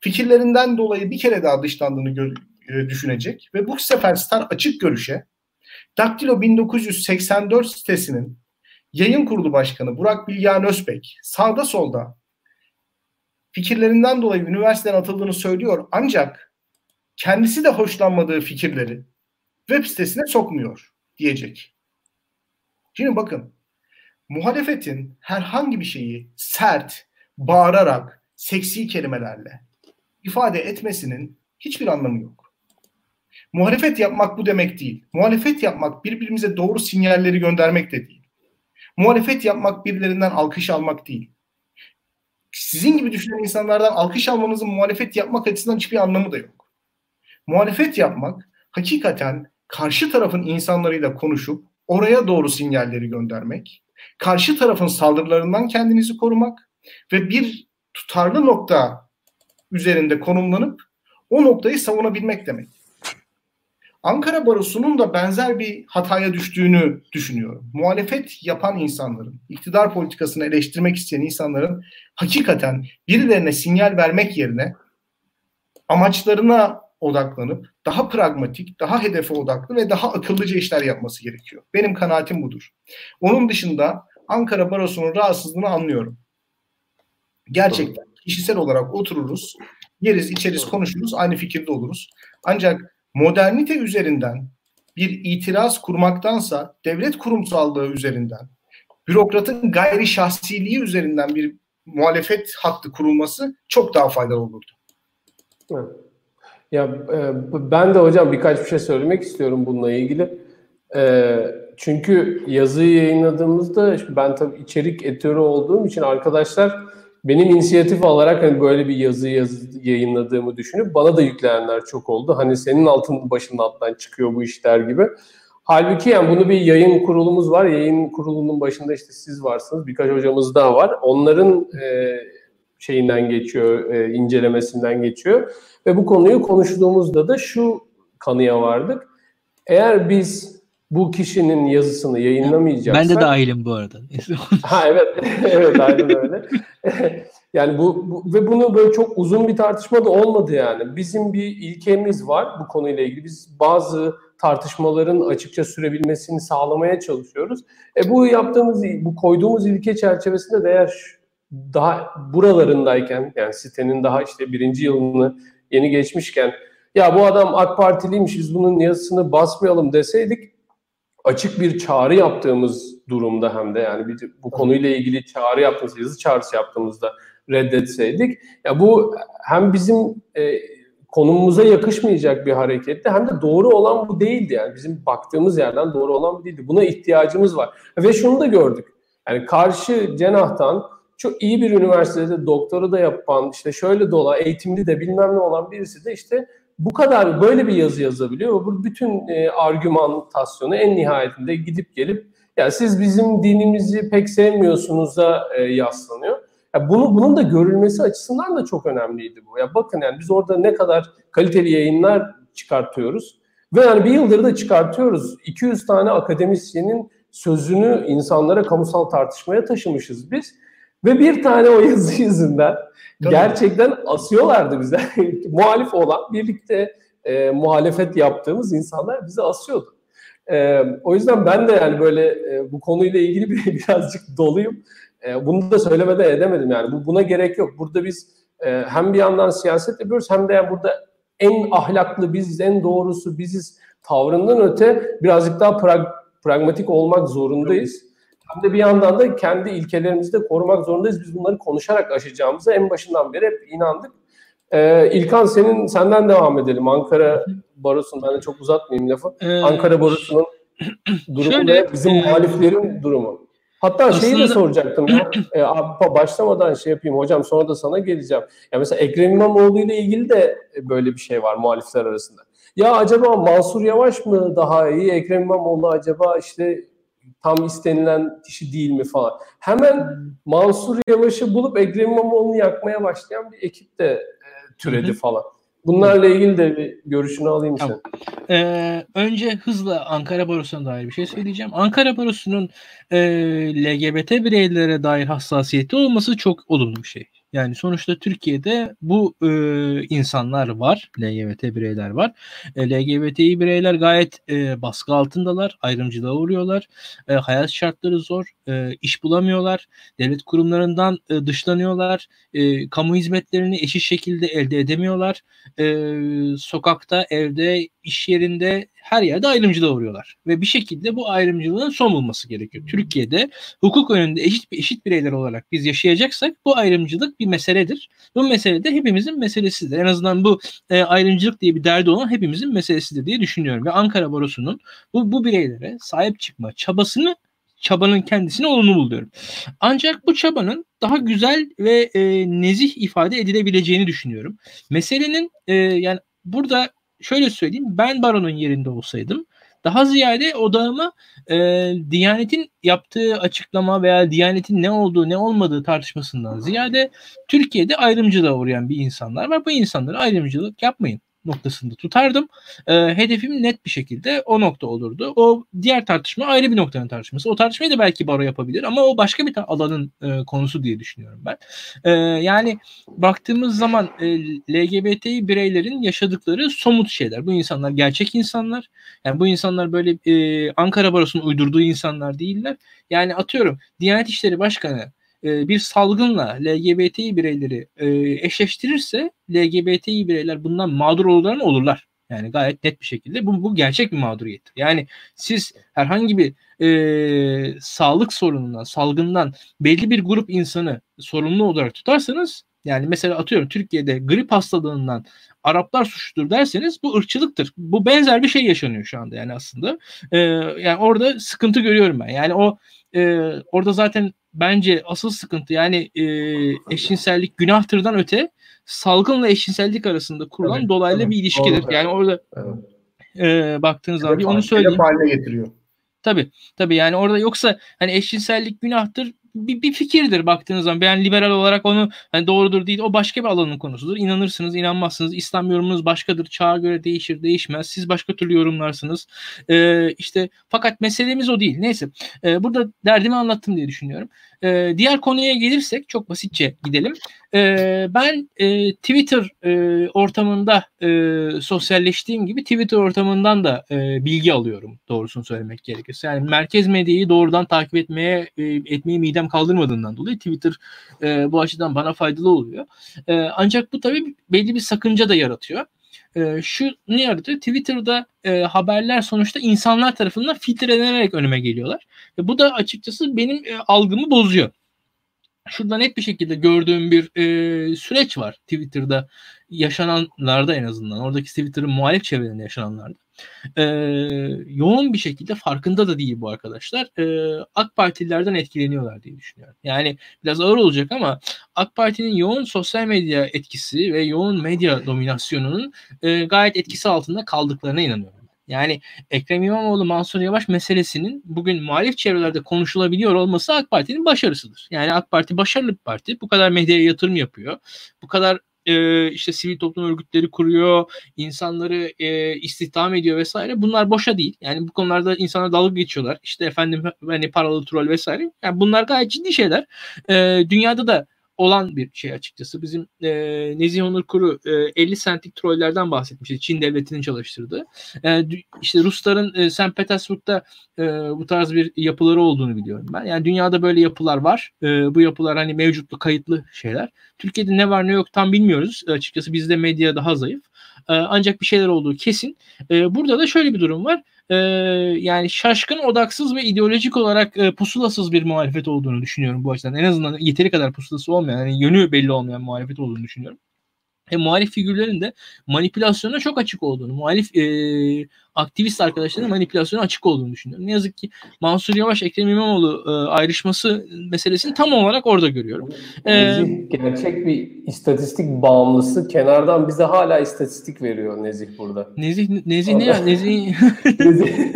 Fikirlerinden dolayı bir kere daha dışlandığını e, düşünecek ve bu sefer Star açık görüşe Daktilo 1984 sitesinin yayın kurulu başkanı Burak Bilgehan Özbek sağda solda fikirlerinden dolayı üniversiteden atıldığını söylüyor ancak kendisi de hoşlanmadığı fikirleri web sitesine sokmuyor diyecek. Şimdi bakın muhalefetin herhangi bir şeyi sert, bağırarak, seksi kelimelerle ifade etmesinin hiçbir anlamı yok. Muhalefet yapmak bu demek değil. Muhalefet yapmak birbirimize doğru sinyalleri göndermek de değil. Muhalefet yapmak birilerinden alkış almak değil. Sizin gibi düşünen insanlardan alkış almanızın muhalefet yapmak açısından hiçbir anlamı da yok. Muhalefet yapmak hakikaten karşı tarafın insanlarıyla konuşup oraya doğru sinyalleri göndermek, karşı tarafın saldırılarından kendinizi korumak ve bir tutarlı nokta üzerinde konumlanıp o noktayı savunabilmek demek. Ankara Barosu'nun da benzer bir hataya düştüğünü düşünüyorum. Muhalefet yapan insanların, iktidar politikasını eleştirmek isteyen insanların hakikaten birilerine sinyal vermek yerine amaçlarına odaklanıp daha pragmatik, daha hedefe odaklı ve daha akıllıca işler yapması gerekiyor. Benim kanaatim budur. Onun dışında Ankara Barosu'nun rahatsızlığını anlıyorum. Gerçekten kişisel olarak otururuz, yeriz, içeriz, konuşuruz, aynı fikirde oluruz. Ancak modernite üzerinden bir itiraz kurmaktansa devlet kurumsallığı üzerinden, bürokratın gayri şahsiliği üzerinden bir muhalefet hattı kurulması çok daha faydalı olurdu. Evet. Ya e, ben de hocam birkaç bir şey söylemek istiyorum bununla ilgili. E, çünkü yazıyı yayınladığımızda ben tabii içerik editörü olduğum için arkadaşlar benim inisiyatif alarak hani böyle bir yazı, yazı yayınladığımı düşünüp bana da yükleyenler çok oldu. Hani senin altın başının altından çıkıyor bu işler gibi. Halbuki yani bunu bir yayın kurulumuz var. Yayın kurulunun başında işte siz varsınız. Birkaç hocamız daha var. Onların e, şeyinden geçiyor, e, incelemesinden geçiyor. Ve bu konuyu konuştuğumuzda da şu kanıya vardık. Eğer biz bu kişinin yazısını yayınlamayacaksak... Ben de dahilim bu arada. ha evet, evet aynen öyle. yani bu, bu ve bunu böyle çok uzun bir tartışma da olmadı yani. Bizim bir ilkemiz var bu konuyla ilgili. Biz bazı tartışmaların açıkça sürebilmesini sağlamaya çalışıyoruz. E bu yaptığımız, bu koyduğumuz ilke çerçevesinde de eğer daha buralarındayken yani sitenin daha işte birinci yılını yeni geçmişken ya bu adam AK Partiliymiş biz bunun yazısını basmayalım deseydik açık bir çağrı yaptığımız durumda hem de yani bir, bu konuyla ilgili çağrı yaptığımız, yazı çağrısı yaptığımızda reddetseydik ya bu hem bizim e, konumumuza yakışmayacak bir hareketti hem de doğru olan bu değildi yani bizim baktığımız yerden doğru olan bu değildi. Buna ihtiyacımız var ve şunu da gördük. Yani karşı cenahtan çok iyi bir üniversitede doktora da yapan, işte şöyle de olan, eğitimli de bilmem ne olan birisi de işte bu kadar böyle bir yazı yazabiliyor bu bütün e, argümantasyonu en nihayetinde gidip gelip ya siz bizim dinimizi pek sevmiyorsunuz'a e, yaslanıyor. Ya bunu bunun da görülmesi açısından da çok önemliydi bu. Ya bakın yani biz orada ne kadar kaliteli yayınlar çıkartıyoruz ve yani bir yıldır da çıkartıyoruz. 200 tane akademisyenin sözünü insanlara kamusal tartışmaya taşımışız biz. Ve bir tane o yazı yüzünden Tabii. gerçekten asıyorlardı bize. Muhalif olan birlikte e, muhalefet yaptığımız insanlar bizi asıyordu. E, o yüzden ben de yani böyle e, bu konuyla ilgili bir, birazcık doluyum. E, bunu da söylemeden edemedim yani. Bu, buna gerek yok. Burada biz e, hem bir yandan siyaset yapıyoruz hem de yani burada en ahlaklı biziz, en doğrusu biziz tavrından öte birazcık daha prag, pragmatik olmak zorundayız. Hem de bir yandan da kendi ilkelerimizi de korumak zorundayız. Biz bunları konuşarak aşacağımıza en başından beri hep inandık. Ee, İlkan senin senden devam edelim. Ankara Barosu'nun ben de çok uzatmayayım lafı. Ee, Ankara Barosu'nun durumu Şöyle, ve bizim e, muhaliflerin durumu. Hatta aslında, şeyi de soracaktım ya. E, başlamadan şey yapayım hocam sonra da sana geleceğim. Ya mesela Ekrem İmamoğlu ile ilgili de böyle bir şey var muhalifler arasında. Ya acaba Mansur Yavaş mı daha iyi? Ekrem İmamoğlu acaba işte tam istenilen kişi değil mi falan. Hemen Mansur Yavaş'ı bulup Ekrem İmamoğlu'nu yakmaya başlayan bir ekip de e, türedi falan. Bunlarla ilgili de bir görüşünü alayım tamam. sen. Ee, önce hızla Ankara Barosu'na dair bir şey söyleyeceğim. Ankara Barosu'nun e, LGBT bireylere dair hassasiyeti olması çok olumlu bir şey. Yani sonuçta Türkiye'de bu e, insanlar var, LGBT bireyler var. E, LGBTİ bireyler gayet e, baskı altındalar, ayrımcılığa uğruyorlar. E, hayat şartları zor, e, iş bulamıyorlar, devlet kurumlarından e, dışlanıyorlar, e, kamu hizmetlerini eşit şekilde elde edemiyorlar. E, sokakta, evde, iş yerinde her yerde ayrımcılığa uğruyorlar. Ve bir şekilde bu ayrımcılığın son bulması gerekiyor. Türkiye'de hukuk önünde eşit eşit bireyler olarak biz yaşayacaksak bu ayrımcılık bir meseledir. Bu mesele de hepimizin meselesidir. En azından bu e, ayrımcılık diye bir derdi olan hepimizin meselesidir diye düşünüyorum. Ve Ankara Barosu'nun bu, bu bireylere sahip çıkma çabasını çabanın kendisini olumlu buluyorum. Ancak bu çabanın daha güzel ve e, nezih ifade edilebileceğini düşünüyorum. Meselenin e, yani burada şöyle söyleyeyim ben baronun yerinde olsaydım daha ziyade odağımı e, Diyanet'in yaptığı açıklama veya Diyanet'in ne olduğu ne olmadığı tartışmasından ziyade Türkiye'de ayrımcılığa uğrayan bir insanlar var. Bu insanlara ayrımcılık yapmayın noktasında tutardım. E, hedefim net bir şekilde o nokta olurdu. O diğer tartışma ayrı bir noktanın tartışması. O tartışmayı da belki baro yapabilir ama o başka bir alanın e, konusu diye düşünüyorum ben. E, yani baktığımız zaman e, LGBTİ bireylerin yaşadıkları somut şeyler. Bu insanlar gerçek insanlar. Yani bu insanlar böyle e, Ankara Barosu'nun uydurduğu insanlar değiller. Yani atıyorum Diyanet İşleri Başkanı e, bir salgınla LGBTİ bireyleri e, eşleştirirse LGBTİ bireyler bundan mağdur olurlar olurlar. Yani gayet net bir şekilde bu, bu gerçek bir mağduriyettir. Yani siz herhangi bir e, sağlık sorunundan, salgından belli bir grup insanı sorumlu olarak tutarsanız yani mesela atıyorum Türkiye'de grip hastalığından Araplar suçludur derseniz bu ırkçılıktır. Bu benzer bir şey yaşanıyor şu anda yani aslında. Ee, yani orada sıkıntı görüyorum ben. Yani o e, orada zaten bence asıl sıkıntı yani e, eşcinsellik günahtırdan öte salgınla eşcinsellik arasında kurulan evet, dolaylı evet, bir ilişkidir. Doğru, yani orada evet. e, baktığınız zaman bir onu söyleyeyim. haline getiriyor. Tabii tabii yani orada yoksa hani eşcinsellik günahtır bir, bir fikirdir baktığınız zaman. Ben liberal olarak onu hani doğrudur değil o başka bir alanın konusudur. İnanırsınız, inanmazsınız. İslam yorumunuz başkadır. Çağa göre değişir, değişmez. Siz başka türlü yorumlarsınız. Ee, işte fakat meselemiz o değil. Neyse. Ee, burada derdimi anlattım diye düşünüyorum. Ee, diğer konuya gelirsek çok basitçe gidelim. Ee, ben e, Twitter e, ortamında e, sosyalleştiğim gibi Twitter ortamından da e, bilgi alıyorum doğrusunu söylemek gerekirse. Yani merkez medyayı doğrudan takip etmeye e, etmeyi midem kaldırmadığından dolayı Twitter e, bu açıdan bana faydalı oluyor. E, ancak bu tabii belli bir sakınca da yaratıyor. E, şu ne yaratıyor? Twitter'da e, haberler sonuçta insanlar tarafından filtrelenerek önüme geliyorlar. E, bu da açıkçası benim e, algımı bozuyor şurada net bir şekilde gördüğüm bir e, süreç var Twitter'da yaşananlarda en azından oradaki Twitter'ın muhalif çevrelerinde yaşananlarda e, yoğun bir şekilde farkında da değil bu arkadaşlar e, AK Partililerden etkileniyorlar diye düşünüyorum. Yani biraz ağır olacak ama AK Parti'nin yoğun sosyal medya etkisi ve yoğun medya dominasyonunun e, gayet etkisi altında kaldıklarına inanıyorum. Yani Ekrem İmamoğlu Mansur Yavaş meselesinin bugün muhalif çevrelerde konuşulabiliyor olması AK Parti'nin başarısıdır. Yani AK Parti başarılı bir parti. Bu kadar medyaya yatırım yapıyor. Bu kadar e, işte sivil toplum örgütleri kuruyor, insanları e, istihdam ediyor vesaire. Bunlar boşa değil. Yani bu konularda insanlar dalga geçiyorlar. İşte efendim hani paralı troll vesaire. Yani bunlar gayet ciddi şeyler. E, dünyada da olan bir şey açıkçası. Bizim e, Nezih Onur Kuru e, 50 centlik trollerden bahsetmişti. Çin devletinin çalıştırdığı. E, işte Rusların e, St. Petersburg'da e, bu tarz bir yapıları olduğunu biliyorum ben. Yani dünyada böyle yapılar var. E, bu yapılar hani mevcutlu, kayıtlı şeyler. Türkiye'de ne var ne yok tam bilmiyoruz. E, açıkçası bizde medya daha zayıf. E, ancak bir şeyler olduğu kesin. E, burada da şöyle bir durum var e, yani şaşkın, odaksız ve ideolojik olarak e, pusulasız bir muhalefet olduğunu düşünüyorum bu açıdan. En azından yeteri kadar pusulası olmayan, yani yönü belli olmayan muhalefet olduğunu düşünüyorum. E, muhalif figürlerin de manipülasyona çok açık olduğunu, muhalif e, aktivist arkadaşların manipülasyona açık olduğunu düşünüyorum. Ne yazık ki Mansur Yavaş, Ekrem İmamoğlu e, ayrışması meselesini tam olarak orada görüyorum. Nezih gerçek bir istatistik bağımlısı. Kenardan bize hala istatistik veriyor Nezih burada. Nezih, Nezih ne ya? Nezih... Nezih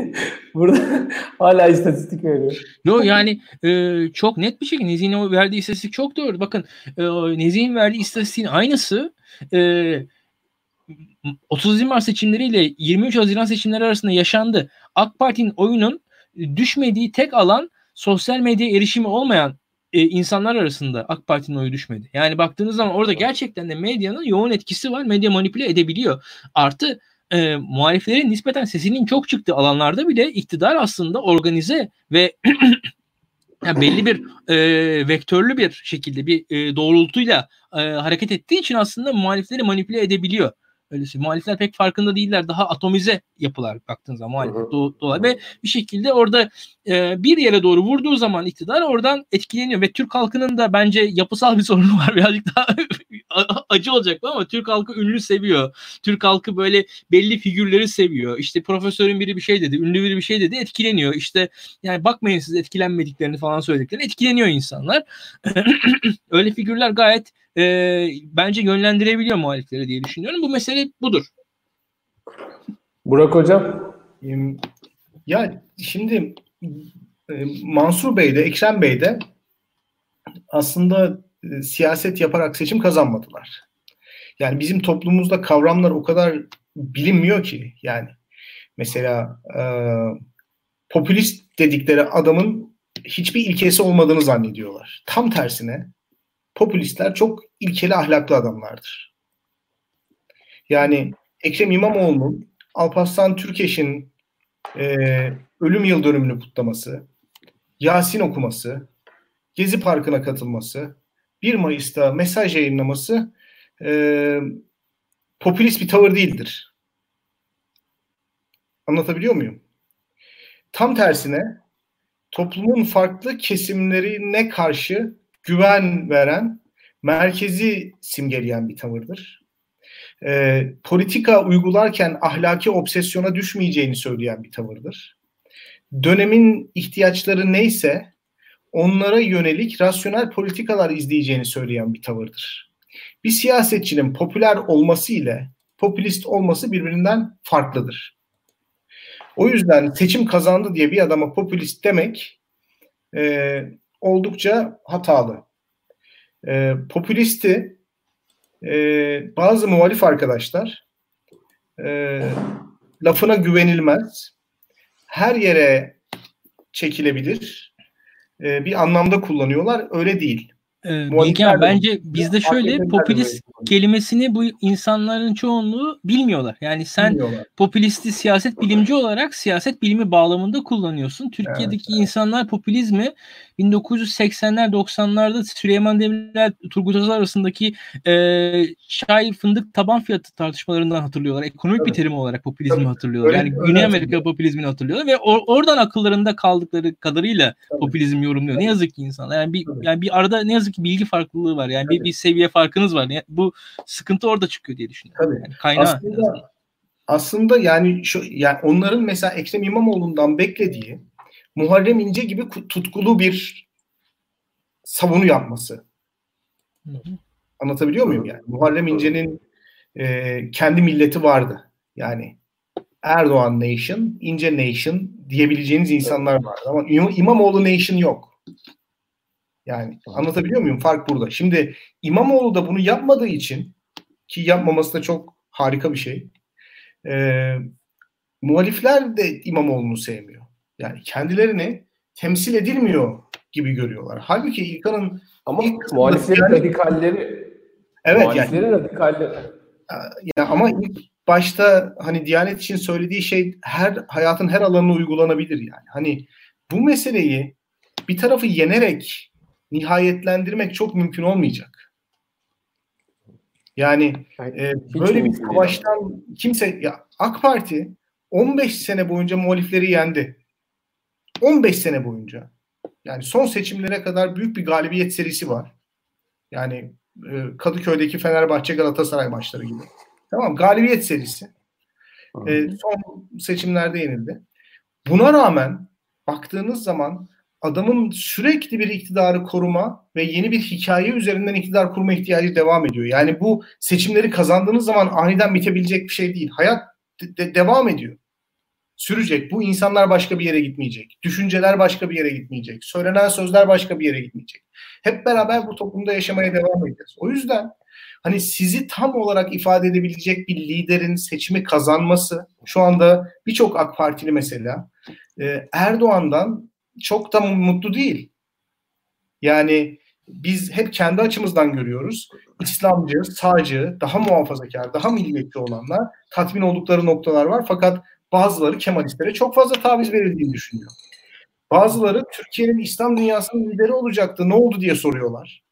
burada hala istatistik veriyor. Yo yani e, çok net bir şekilde Nezih'in verdiği istatistik çok doğru. Bakın e, Nezih'in verdiği istatistiğin aynısı e, 30 Mart seçimleriyle 23 Haziran seçimleri arasında yaşandı. AK Parti'nin oyunun düşmediği tek alan sosyal medya erişimi olmayan e, insanlar arasında AK Parti'nin oyu düşmedi. Yani baktığınız zaman orada gerçekten de medyanın yoğun etkisi var. Medya manipüle edebiliyor. Artı e, muhaliflerin nispeten sesinin çok çıktığı alanlarda bile iktidar aslında organize ve yani belli bir e, vektörlü bir şekilde bir e, doğrultuyla e, hareket ettiği için aslında muhalifleri manipüle edebiliyor. Öylesi. Muhalifler pek farkında değiller. Daha atomize yapılar baktığın zaman muhalefet do- ve bir şekilde orada e, bir yere doğru vurduğu zaman iktidar oradan etkileniyor ve Türk halkının da bence yapısal bir sorunu var. Birazcık daha acı olacak ama Türk halkı ünlü seviyor. Türk halkı böyle belli figürleri seviyor. İşte profesörün biri bir şey dedi, ünlü biri bir şey dedi, etkileniyor. İşte yani bakmayın siz etkilenmediklerini falan söylediklerini etkileniyor insanlar. Öyle figürler gayet e, bence yönlendirebiliyor muhalifleri diye düşünüyorum. Bu mesele budur. Burak Hocam? Ya şimdi e, Mansur Bey de Ekrem Bey de aslında e, siyaset yaparak seçim kazanmadılar. Yani bizim toplumumuzda kavramlar o kadar bilinmiyor ki yani mesela e, popülist dedikleri adamın hiçbir ilkesi olmadığını zannediyorlar. Tam tersine popülistler çok ilkeli ahlaklı adamlardır. Yani Ekrem İmamoğlu'nun Alparslan Türkeş'in e, ölüm yıl dönümünü kutlaması, Yasin okuması, Gezi Parkı'na katılması, 1 Mayıs'ta mesaj yayınlaması e, popülist bir tavır değildir. Anlatabiliyor muyum? Tam tersine toplumun farklı kesimlerine karşı güven veren, merkezi simgeleyen bir tavırdır. E, politika uygularken ahlaki obsesyona düşmeyeceğini söyleyen bir tavırdır. Dönemin ihtiyaçları neyse onlara yönelik rasyonel politikalar izleyeceğini söyleyen bir tavırdır. Bir siyasetçinin popüler olması ile popülist olması birbirinden farklıdır. O yüzden seçim kazandı diye bir adama popülist demek e, oldukça hatalı. E, popülisti e, bazı muhalif arkadaşlar e, lafına güvenilmez, her yere çekilebilir, e, bir anlamda kullanıyorlar. Öyle değil. Ee, Bilgen, bence bizde şöyle popülist kelimesini bu insanların çoğunluğu bilmiyorlar. Yani sen bilmiyorlar. popülisti siyaset bilimci olarak siyaset bilimi bağlamında kullanıyorsun. Türkiye'deki evet, insanlar popülizmi 1980'ler 90'larda Süleyman Demirel Turgut Özal arasındaki e, çay fındık taban fiyatı tartışmalarından hatırlıyorlar. Ekonomik Tabii. bir terim olarak popülizmi Tabii. hatırlıyorlar. Öyle, yani öyle Güney Amerika popülizmini hatırlıyorlar ve or- oradan akıllarında kaldıkları kadarıyla Tabii. popülizm yorumluyor. Ne yazık ki insanlar. Yani bir yani bir arada ne yazık ki bilgi farklılığı var. Yani bir, bir seviye farkınız var. Yani bu sıkıntı orada çıkıyor diye düşünüyorum. Tabii. Yani kaynağı aslında, aslında yani şu yani onların mesela Ekrem İmamoğlu'ndan beklediği Muharrem İnce gibi tutkulu bir savunu yapması. Hı hı. Anlatabiliyor muyum yani? Muharrem İnce'nin e, kendi milleti vardı. Yani Erdoğan Nation, İnce Nation diyebileceğiniz insanlar var. Ama İmamoğlu Nation yok. Yani anlatabiliyor muyum? Fark burada. Şimdi İmamoğlu da bunu yapmadığı için ki yapmaması da çok harika bir şey. E, muhalifler de İmamoğlu'nu sevmiyor. Yani kendilerini temsil edilmiyor gibi görüyorlar. Halbuki İlkan'ın ama muhaliflerin yani, radikalleri evet muhaliflerin yani, radikalleri ya ama ilk başta hani Diyanet için söylediği şey her hayatın her alanına uygulanabilir yani. Hani bu meseleyi bir tarafı yenerek nihayetlendirmek çok mümkün olmayacak. Yani e, böyle bir savaştan kimse ya AK Parti 15 sene boyunca muhalifleri yendi. 15 sene boyunca. Yani son seçimlere kadar büyük bir galibiyet serisi var. Yani E, Kadıköy'deki Fenerbahçe Galatasaray maçları gibi. Tamam galibiyet serisi. E, son seçimlerde yenildi. Buna rağmen baktığınız zaman adamın sürekli bir iktidarı koruma ve yeni bir hikaye üzerinden iktidar kurma ihtiyacı devam ediyor. Yani bu seçimleri kazandığınız zaman aniden bitebilecek bir şey değil. Hayat de- devam ediyor. Sürecek. Bu insanlar başka bir yere gitmeyecek. Düşünceler başka bir yere gitmeyecek. Söylenen sözler başka bir yere gitmeyecek. Hep beraber bu toplumda yaşamaya devam edeceğiz. O yüzden hani sizi tam olarak ifade edebilecek bir liderin seçimi kazanması şu anda birçok AK Partili mesela e, Erdoğan'dan çok da mutlu değil. Yani biz hep kendi açımızdan görüyoruz. İslamcı, sağcı, daha muhafazakar, daha milliyetçi olanlar tatmin oldukları noktalar var. Fakat bazıları Kemalistlere çok fazla taviz verildiğini düşünüyor. Bazıları Türkiye'nin İslam dünyasının lideri olacaktı ne oldu diye soruyorlar.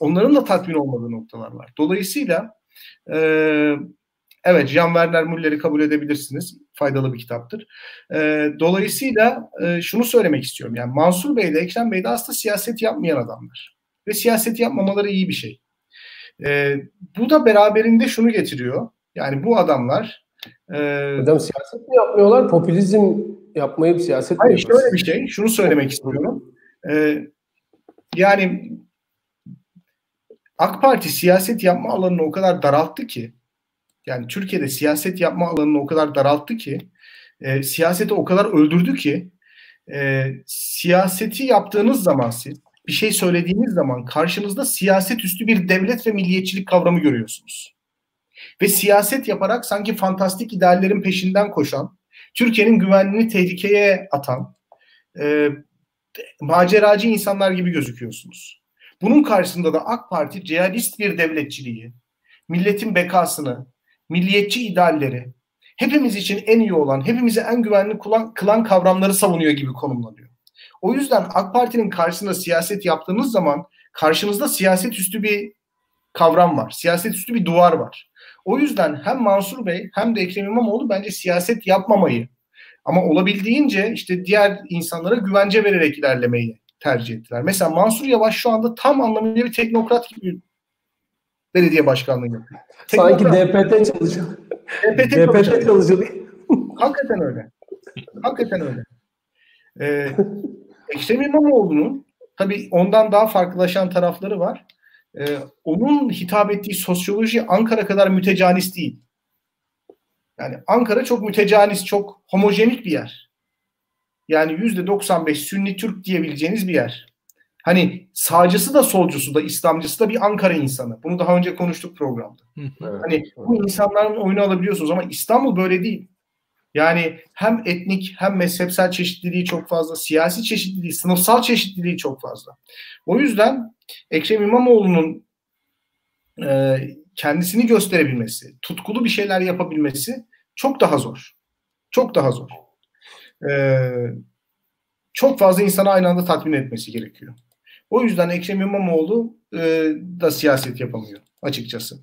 Onların da tatmin olmadığı noktalar var. Dolayısıyla e, evet Jean Werner Müller'i kabul edebilirsiniz. Faydalı bir kitaptır. E, dolayısıyla e, şunu söylemek istiyorum. Yani Mansur Bey de Ekrem Bey de aslında siyaset yapmayan adamlar. Ve siyaset yapmamaları iyi bir şey. E, bu da beraberinde şunu getiriyor. Yani bu adamlar e, Hocam siyaset mi yapmıyorlar? Popülizm yapmayıp siyaset Hayır, mi yapıyorlar? Şöyle bir şey. Şunu söylemek istiyorum. E, yani AK Parti siyaset yapma alanını o kadar daralttı ki yani Türkiye'de siyaset yapma alanını o kadar daralttı ki e, siyaseti o kadar öldürdü ki e, siyaseti yaptığınız zaman siz bir şey söylediğiniz zaman karşınızda siyaset üstü bir devlet ve milliyetçilik kavramı görüyorsunuz. Ve siyaset yaparak sanki fantastik ideallerin peşinden koşan, Türkiye'nin güvenliğini tehlikeye atan, e, maceracı insanlar gibi gözüküyorsunuz. Bunun karşısında da AK Parti cihadist bir devletçiliği, milletin bekasını, milliyetçi idealleri, hepimiz için en iyi olan, hepimize en güvenli kılan kavramları savunuyor gibi konumlanıyor. O yüzden AK Parti'nin karşısında siyaset yaptığınız zaman karşınızda siyaset üstü bir kavram var. Siyaset üstü bir duvar var. O yüzden hem Mansur Bey hem de Ekrem İmamoğlu bence siyaset yapmamayı ama olabildiğince işte diğer insanlara güvence vererek ilerlemeyi tercih ettiler. Mesela Mansur Yavaş şu anda tam anlamıyla bir teknokrat gibi belediye başkanlığı yapıyor. Sanki DPT çalışıyor. DPT, DPT çalışıyor. Hakikaten öyle. Hakikaten öyle. Ee, Ekrem İmamoğlu'nun tabii ondan daha farklılaşan tarafları var. Ee, onun hitap ettiği sosyoloji Ankara kadar mütecanis değil. Yani Ankara çok mütecanis, çok homojenik bir yer. Yani yüzde 95 Sünni Türk diyebileceğiniz bir yer. Hani sağcısı da solcusu da İslamcısı da bir Ankara insanı. Bunu daha önce konuştuk programda. Evet, hani bu insanların oyunu alabiliyorsunuz ama İstanbul böyle değil. Yani hem etnik hem mezhepsel çeşitliliği çok fazla, siyasi çeşitliliği, sınıfsal çeşitliliği çok fazla. O yüzden Ekrem İmamoğlu'nun e, kendisini gösterebilmesi, tutkulu bir şeyler yapabilmesi çok daha zor. Çok daha zor. E, çok fazla insanı aynı anda tatmin etmesi gerekiyor. O yüzden Ekrem İmamoğlu e, da siyaset yapamıyor açıkçası.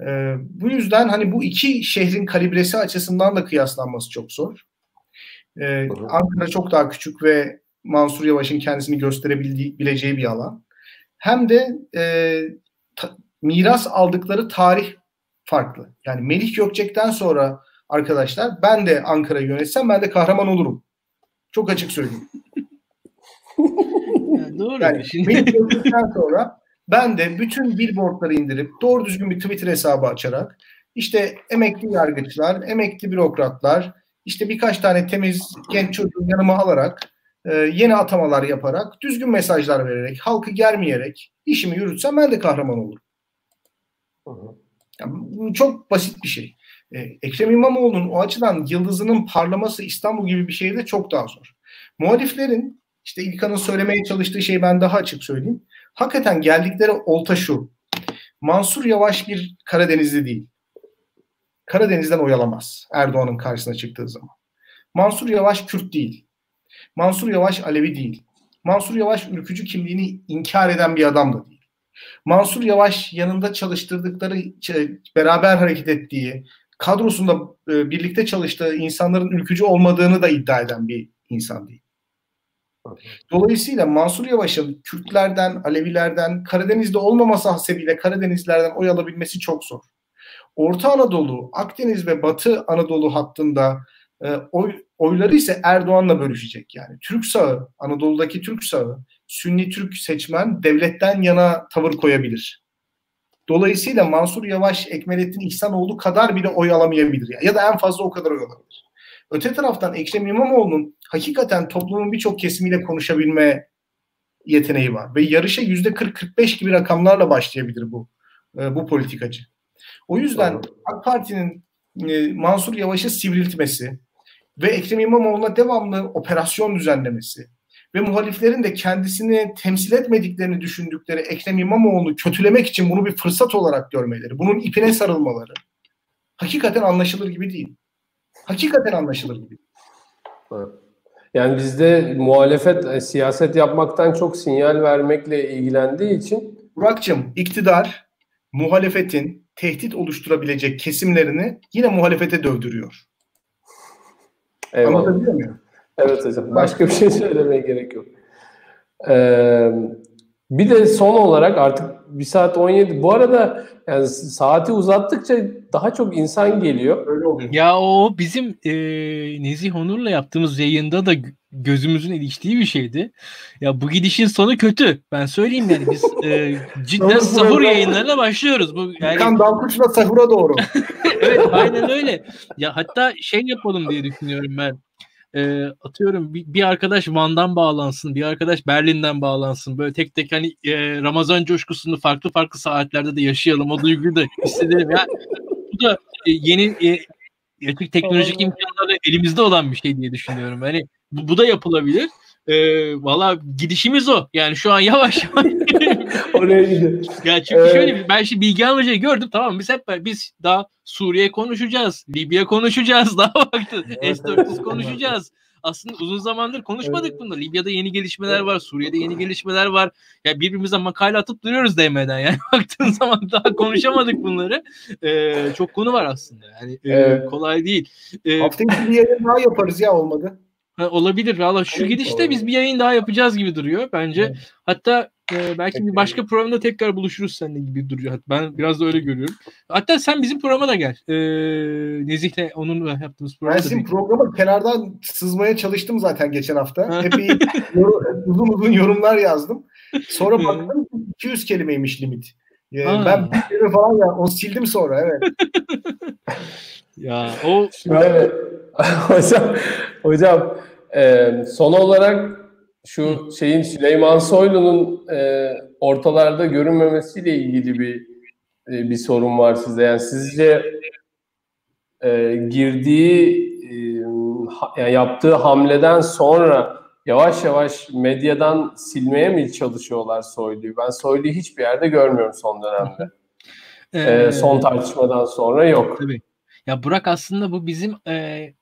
E, bu yüzden hani bu iki şehrin kalibresi açısından da kıyaslanması çok zor. E, Ankara çok daha küçük ve Mansur Yavaş'ın kendisini gösterebileceği bir alan. Hem de e, ta, miras aldıkları tarih farklı. Yani Melih Gökçek'ten sonra arkadaşlar ben de Ankara'yı yönetsem ben de kahraman olurum. Çok açık söyleyeyim. Doğru. Yani Şimdi... sonra ben de bütün billboardları indirip doğru düzgün bir Twitter hesabı açarak işte emekli yargıçlar, emekli bürokratlar, işte birkaç tane temiz genç çocuğu yanıma alarak e, yeni atamalar yaparak, düzgün mesajlar vererek, halkı germeyerek işimi yürütsem ben de kahraman olurum. Yani bu çok basit bir şey. Ee, Ekrem İmamoğlu'nun o açıdan yıldızının parlaması İstanbul gibi bir şehirde çok daha zor. Muhaliflerin işte İlkan'ın söylemeye çalıştığı şeyi ben daha açık söyleyeyim. Hakikaten geldikleri olta şu. Mansur Yavaş bir Karadenizli değil. Karadeniz'den oyalamaz Erdoğan'ın karşısına çıktığı zaman. Mansur Yavaş Kürt değil. Mansur Yavaş Alevi değil. Mansur Yavaş ülkücü kimliğini inkar eden bir adam da değil. Mansur Yavaş yanında çalıştırdıkları, beraber hareket ettiği, kadrosunda e, birlikte çalıştığı insanların ülkücü olmadığını da iddia eden bir insan değil. Dolayısıyla Mansur Yavaş'ın Kürtlerden, Alevilerden, Karadeniz'de olmaması hasebiyle Karadenizlerden oy alabilmesi çok zor. Orta Anadolu, Akdeniz ve Batı Anadolu hattında e, oy, oyları ise Erdoğan'la bölüşecek. Yani Türk sağı, Anadolu'daki Türk sağı, Sünni Türk seçmen devletten yana tavır koyabilir. Dolayısıyla Mansur Yavaş, Ekmelettin İhsanoğlu kadar bile oy alamayabilir. Ya, da en fazla o kadar oy alabilir. Öte taraftan Ekrem İmamoğlu'nun hakikaten toplumun birçok kesimiyle konuşabilme yeteneği var. Ve yarışa yüzde 40-45 gibi rakamlarla başlayabilir bu e, bu politikacı. O yüzden AK Parti'nin e, Mansur Yavaş'ı sivriltmesi ve Ekrem İmamoğlu'na devamlı operasyon düzenlemesi ve muhaliflerin de kendisini temsil etmediklerini düşündükleri Ekrem İmamoğlu'nu kötülemek için bunu bir fırsat olarak görmeleri, bunun ipine sarılmaları hakikaten anlaşılır gibi değil. Hakikaten anlaşılır gibi. Yani bizde muhalefet e, siyaset yapmaktan çok sinyal vermekle ilgilendiği için Burak'cığım iktidar muhalefetin tehdit oluşturabilecek kesimlerini yine muhalefete dövdürüyor. Eyvallah. Anlatabiliyor muyum? Evet hocam. Başka bir şey söylemeye gerek yok. Ee, bir de son olarak artık 1 saat 17. Bu arada yani saati uzattıkça daha çok insan geliyor. Öyle oluyor. Ya o bizim e, Nezih Onur'la yaptığımız yayında da gözümüzün iliştiği bir şeydi. Ya bu gidişin sonu kötü. Ben söyleyeyim yani biz e, cidden sahur yayınlarına başlıyoruz. Bu yani Kan Dalkuç'la sahura doğru. evet aynen öyle. Ya hatta şey yapalım diye düşünüyorum ben e, atıyorum bir, bir arkadaş Van'dan bağlansın, bir arkadaş Berlin'den bağlansın. Böyle tek tek hani e, Ramazan coşkusunu farklı farklı saatlerde de yaşayalım. O duyguyu da hissedelim. Ya, bu da e, yeni e, artık teknolojik imkanlarla elimizde olan bir şey diye düşünüyorum. Hani bu, bu da yapılabilir. E, Valla gidişimiz o. Yani şu an yavaş yavaş. Oraya gidiyor. Ya çünkü ee, şöyle ben şimdi Bilge Hoca'yı gördüm tamam biz hep biz daha Suriye konuşacağız, Libya konuşacağız, daha vakti S-400 konuşacağız. Aslında uzun zamandır konuşmadık evet. bunu. Libya'da yeni gelişmeler var, Suriye'de yeni gelişmeler var. Ya birbirimize makale atıp duruyoruz DM'den. Yani baktığın zaman daha konuşamadık bunları. Ee, çok konu var aslında. Yani e, evet. kolay değil. Ee, Haftaya bir yayın daha yaparız ya olmadı. Ha, olabilir. Valla şu evet, gidişte biz bir yayın daha yapacağız gibi duruyor bence. Evet. Hatta e, belki Peki. bir başka programda tekrar buluşuruz seninle gibi duruyor. Ben biraz da öyle görüyorum. Hatta sen bizim programa da gel. E, Nezih'le onun yaptığımız programa Ben sizin programa kenardan sızmaya çalıştım zaten geçen hafta. Epey uzun uzun yorumlar yazdım. Sonra baktım 200 kelimeymiş limit. Ee, ben bir falan ya o sildim sonra evet. ya o Şöyle, hocam hocam e, son olarak şu şeyin Süleyman Soylu'nun e, ortalarda görünmemesiyle ilgili bir e, bir sorun var sizde. Yani sizce e, girdiği e, yani yaptığı hamleden sonra yavaş yavaş medyadan silmeye mi çalışıyorlar Soylu'yu? Ben Soylu'yu hiçbir yerde görmüyorum son dönemde. ee, son tartışmadan sonra yok. Tabii. Ya Burak aslında bu bizim e,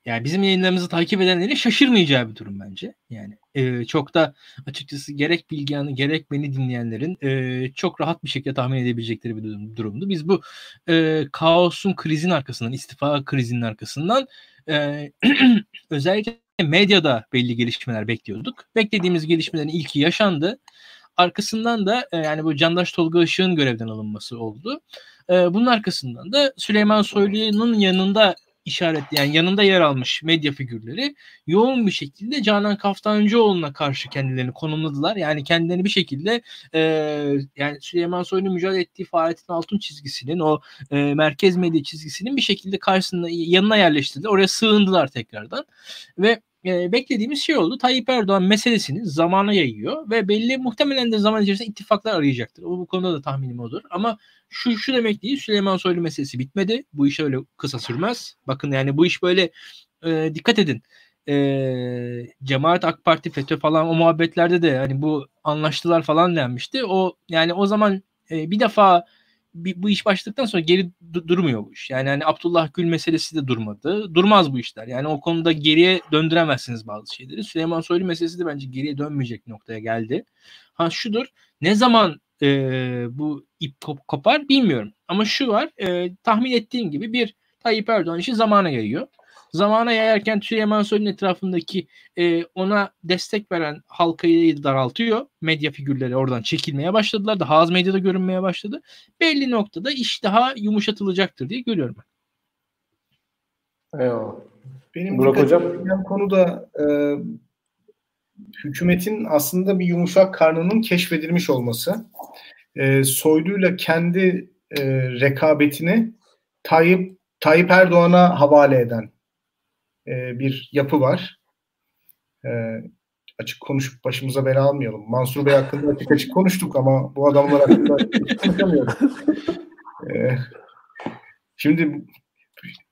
yani bizim yayınlarımızı takip edenlerin şaşırmayacağı bir durum bence. Yani e, çok da açıkçası gerek Bilgehan'ı gerek beni dinleyenlerin e, çok rahat bir şekilde tahmin edebilecekleri bir durum, durumdu. Biz bu e, kaosun krizin arkasından, istifa krizinin arkasından e, özellikle medyada belli gelişmeler bekliyorduk. Beklediğimiz gelişmelerin ilki yaşandı. Arkasından da e, yani bu Candaş Tolga Işık'ın görevden alınması oldu. E, bunun arkasından da Süleyman Soylu'nun yanında işaret yani yanında yer almış medya figürleri yoğun bir şekilde Canan Kaftancıoğlu'na karşı kendilerini konumladılar. Yani kendilerini bir şekilde e, yani Süleyman Soylu'nun mücadele ettiği faaliyetin altın çizgisinin o e, merkez medya çizgisinin bir şekilde karşısında yanına yerleştirdiler. Oraya sığındılar tekrardan ve e, beklediğimiz şey oldu. Tayyip Erdoğan meselesini zamana yayıyor ve belli muhtemelen de zaman içerisinde ittifaklar arayacaktır. O bu konuda da tahminim odur. Ama şu şu demek değil Süleyman Soylu meselesi bitmedi. Bu iş öyle kısa sürmez. Bakın yani bu iş böyle e, dikkat edin. E, Cemaat AK Parti FETÖ falan o muhabbetlerde de hani bu anlaştılar falan denmişti. O yani o zaman e, bir defa bu iş başladıktan sonra geri du- durmuyor bu iş. Yani hani Abdullah Gül meselesi de durmadı. Durmaz bu işler. Yani o konuda geriye döndüremezsiniz bazı şeyleri. Süleyman Soylu meselesi de bence geriye dönmeyecek noktaya geldi. Ha şudur. Ne zaman e, bu ip kop- kopar bilmiyorum. Ama şu var. E, tahmin ettiğim gibi bir Tayyip Erdoğan işi zamana yayıyor. Zamana yayarken Süleyman Soylu'nun etrafındaki e, ona destek veren halkayı daraltıyor. Medya figürleri oradan çekilmeye başladılar. Daha az medyada görünmeye başladı. Belli noktada iş daha yumuşatılacaktır diye görüyorum ben. Eyvallah. Benim Burak Hocam. konu da e, hükümetin aslında bir yumuşak karnının keşfedilmiş olması. E, Soylu'yla kendi e, rekabetini Tayyip Tayyip Erdoğan'a havale eden e, bir yapı var. E, açık konuşup başımıza bela almayalım. Mansur Bey hakkında açık açık konuştuk ama bu adamlar hakkında konuşamıyoruz. E, şimdi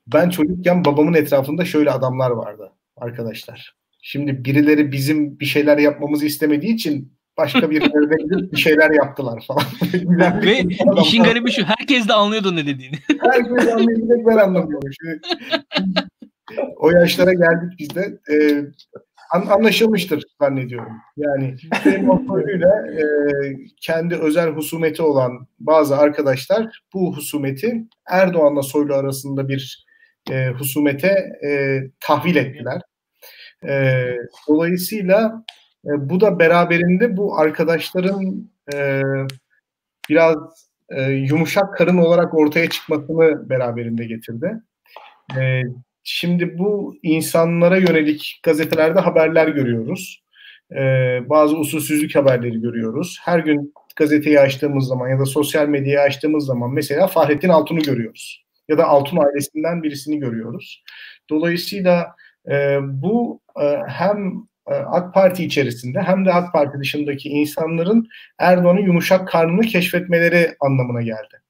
ben çocukken babamın etrafında şöyle adamlar vardı arkadaşlar. Şimdi birileri bizim bir şeyler yapmamızı istemediği için başka bir yerde bir şeyler yaptılar falan. Ve işin garibi şu herkes de anlıyordu ne dediğini. herkes anlıyordu ben anlamıyorum. Şimdi, o yaşlara geldik biz de. Ee, anlaşılmıştır zannediyorum. Yani Soylu'yla e, kendi özel husumeti olan bazı arkadaşlar bu husumeti Erdoğan'la Soylu arasında bir e, husumete e, tahvil ettiler. E, dolayısıyla e, bu da beraberinde bu arkadaşların e, biraz e, yumuşak karın olarak ortaya çıkmasını beraberinde getirdi. E, şimdi bu insanlara yönelik gazetelerde haberler görüyoruz. E, bazı usulsüzlük haberleri görüyoruz. Her gün gazeteyi açtığımız zaman ya da sosyal medyayı açtığımız zaman mesela Fahrettin Altun'u görüyoruz. Ya da Altun ailesinden birisini görüyoruz. Dolayısıyla e, bu e, hem e, AK Parti içerisinde hem de AK Parti dışındaki insanların Erdoğan'ın yumuşak karnını keşfetmeleri anlamına geldi.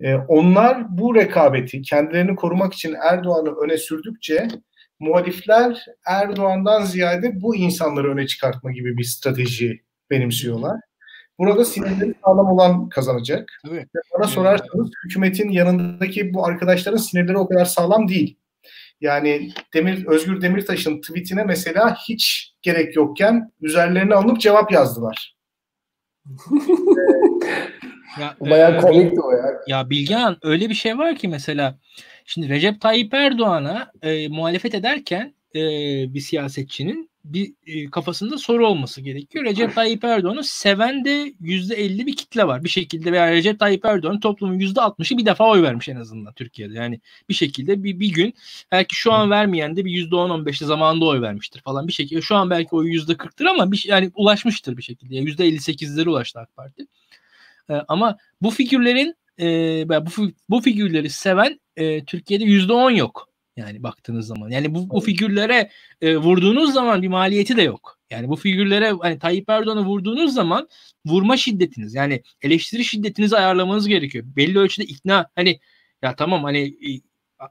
E, onlar bu rekabeti kendilerini korumak için Erdoğan'ı öne sürdükçe muhalifler Erdoğan'dan ziyade bu insanları öne çıkartma gibi bir strateji benimsiyorlar. Burada sinirleri sağlam olan kazanacak. Evet. Bana sorarsanız hükümetin yanındaki bu arkadaşların sinirleri o kadar sağlam değil. Yani Demir Özgür Demirtaş'ın tweetine mesela hiç gerek yokken üzerlerine alınıp cevap yazdılar. ya, Bayağı e, komikti o ya. Ya Bilgehan öyle bir şey var ki mesela şimdi Recep Tayyip Erdoğan'a e, muhalefet ederken e, bir siyasetçinin bir e, kafasında soru olması gerekiyor. Recep Tayyip Erdoğan'ı seven de %50 bir kitle var. Bir şekilde veya Recep Tayyip Erdoğan toplumun %60'ı bir defa oy vermiş en azından Türkiye'de. Yani bir şekilde bir, bir gün belki şu an vermeyen de bir %10-15'te zamanında oy vermiştir falan bir şekilde. Şu an belki oyu %40'tır ama bir, yani ulaşmıştır bir şekilde. Yani %58'lere ulaştı AK Parti. E, ama bu figürlerin e, bu, bu figürleri seven e, Türkiye'de %10 yok. Yani baktığınız zaman. Yani bu, bu figürlere e, vurduğunuz zaman bir maliyeti de yok. Yani bu figürlere hani Tayyip Erdoğan'a vurduğunuz zaman vurma şiddetiniz yani eleştiri şiddetinizi ayarlamanız gerekiyor. Belli ölçüde ikna hani ya tamam hani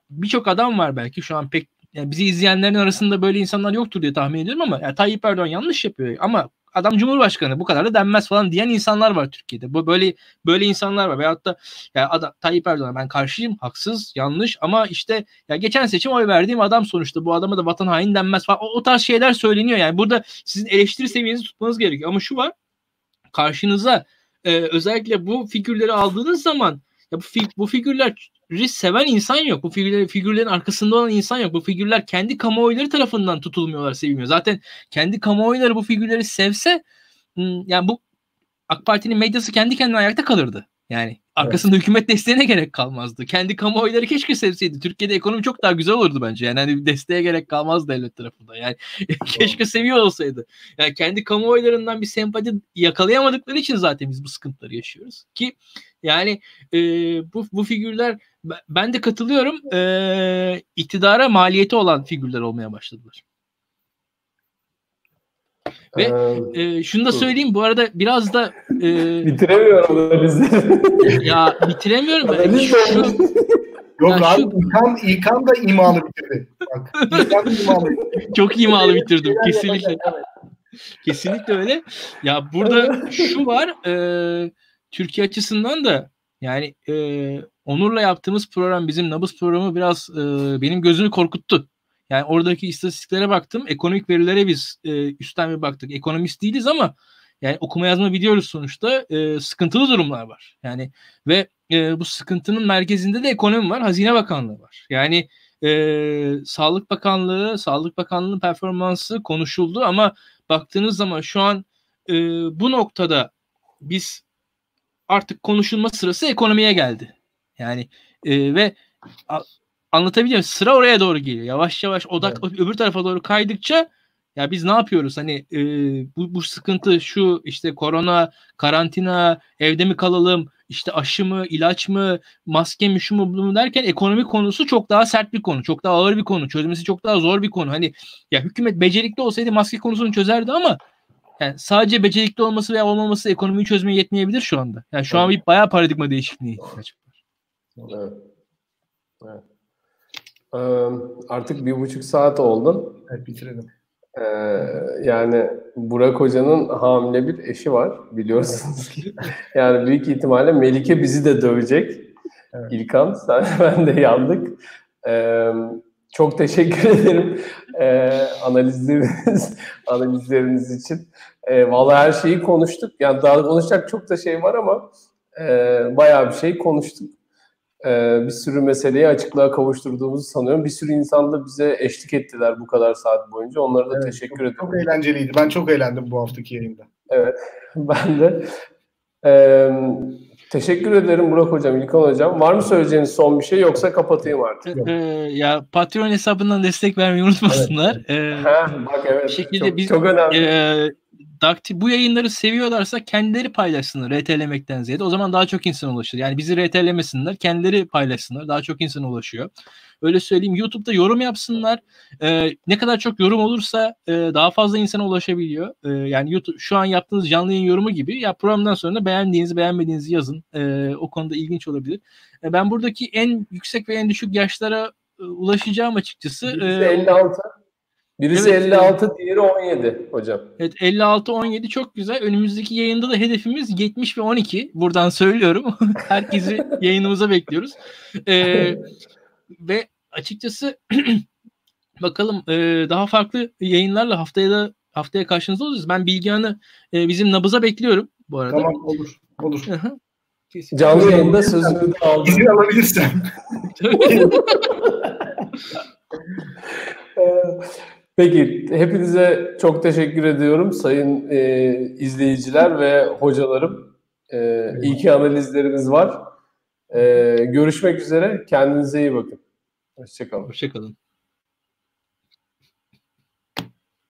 birçok adam var belki şu an pek yani bizi izleyenlerin arasında böyle insanlar yoktur diye tahmin ediyorum ama ya Tayyip Erdoğan yanlış yapıyor ama adam cumhurbaşkanı bu kadar da denmez falan diyen insanlar var Türkiye'de. Bu böyle böyle insanlar var. Veyahut da ya adam, Tayyip Erdoğan ben karşıyım, haksız, yanlış ama işte ya geçen seçim oy verdiğim adam sonuçta bu adama da vatan hain denmez falan. O, o tarz şeyler söyleniyor yani. Burada sizin eleştiri seviyenizi tutmanız gerekiyor. Ama şu var. Karşınıza e, özellikle bu figürleri aldığınız zaman ya bu, fi, bu figürler seven insan yok. Bu figürler, figürlerin arkasında olan insan yok. Bu figürler kendi kamuoyları tarafından tutulmuyorlar, sevilmiyor. Zaten kendi kamuoyları bu figürleri sevse hmm, yani bu AK Parti'nin medyası kendi kendine ayakta kalırdı. Yani arkasında evet. hükümet desteğine gerek kalmazdı. Kendi kamuoyları keşke sevseydi. Türkiye'de ekonomi çok daha güzel olurdu bence. Yani hani desteğe gerek kalmaz devlet tarafında. Yani keşke seviyor olsaydı. Yani kendi kamuoylarından bir sempati yakalayamadıkları için zaten biz bu sıkıntıları yaşıyoruz. Ki yani e, bu, bu figürler ben de katılıyorum e, iktidara maliyeti olan figürler olmaya başladılar. Ve ee, e, şunu da söyleyeyim bu arada biraz da e, bitiremiyorum da bizi. ya bitiremiyorum. ben. şu, Yok ya abi şu... İlkan, İlkan da imalı bitirdi. Bak, İlkan da imalı Çok imalı bitirdim kesinlikle. kesinlikle öyle. Ya burada şu var e, Türkiye açısından da yani e, Onur'la yaptığımız program bizim Nabız programı biraz e, benim gözümü korkuttu. Yani oradaki istatistiklere baktım. Ekonomik verilere biz e, üstten bir baktık. Ekonomist değiliz ama yani okuma yazma biliyoruz sonuçta. E, sıkıntılı durumlar var. Yani ve e, bu sıkıntının merkezinde de ekonomi var. Hazine Bakanlığı var. Yani e, Sağlık Bakanlığı, Sağlık Bakanlığı'nın performansı konuşuldu ama baktığınız zaman şu an e, bu noktada biz artık konuşulma sırası ekonomiye geldi. Yani e, ve anlatabiliyor Sıra oraya doğru geliyor. Yavaş yavaş odak evet. öbür tarafa doğru kaydıkça ya biz ne yapıyoruz? Hani e, bu, bu sıkıntı şu işte korona, karantina, evde mi kalalım, işte aşı mı, ilaç mı, maske mi, şu mu, bu mu derken ekonomi konusu çok daha sert bir konu. Çok daha ağır bir konu. Çözmesi çok daha zor bir konu. Hani ya hükümet becerikli olsaydı maske konusunu çözerdi ama yani sadece becerikli olması veya olmaması ekonomiyi çözmeye yetmeyebilir şu anda. Yani şu an bir bayağı paradigma değişikliği ihtiyaç var. Evet. evet. Ee, artık bir buçuk saat oldu. Evet bitirelim. Ee, yani Burak Hoca'nın hamile bir eşi var biliyorsunuz ki. Yani büyük ihtimalle Melike bizi de dövecek. Evet. İlkan sen ben de yandık. Ee, çok teşekkür ederim e, analizleriniz analizleriniz için. E, vallahi her şeyi konuştuk. Yani daha konuşacak çok da şey var ama e, bayağı bir şey konuştuk. E, bir sürü meseleyi açıklığa kavuşturduğumuzu sanıyorum. Bir sürü insan da bize eşlik ettiler bu kadar saat boyunca. Onlara da evet, teşekkür çok, ederim. Çok eğlenceliydi. Ben çok eğlendim bu haftaki yayında. Evet, ben de. E, Teşekkür ederim Burak Hocam, İlkan Hocam. Var mı söyleyeceğiniz son bir şey yoksa kapatayım artık? Ee, ya Patreon hesabından destek vermeyi unutmasınlar. Evet. Ee, ha, bak evet. şekilde çok, biz, çok önemli. E, Dakti bu yayınları seviyorlarsa kendileri paylaşsınlar RT'lemekten ziyade. O zaman daha çok insan ulaşır. Yani bizi RT'lemesinler, kendileri paylaşsınlar. Daha çok insan ulaşıyor. Öyle söyleyeyim. YouTube'da yorum yapsınlar. Ee, ne kadar çok yorum olursa e, daha fazla insana ulaşabiliyor. Ee, yani YouTube şu an yaptığınız canlı yayın yorumu gibi ya programdan sonra beğendiğinizi beğenmediğinizi yazın. Ee, o konuda ilginç olabilir. Ee, ben buradaki en yüksek ve en düşük yaşlara e, ulaşacağım açıkçası. Birisi 56. Birisi evet, 56, diğeri 17 hocam. Evet 56 17 çok güzel. Önümüzdeki yayında da hedefimiz 70 ve 12. Buradan söylüyorum. Herkesi yayınımıza bekliyoruz. Ee, ve açıkçası bakalım e, daha farklı yayınlarla haftaya da haftaya karşınızda olacağız. Ben Bilgehan'ı e, bizim nabıza bekliyorum bu arada. Tamam olur. Olur. Canlı yayında sözünü de aldım. İzin alabilirsem. Peki hepinize çok teşekkür ediyorum sayın e, izleyiciler ve hocalarım. E, iyi ki analizleriniz var. E, görüşmek üzere. Kendinize iyi bakın. Hoşçakalın. Hoşçakalın.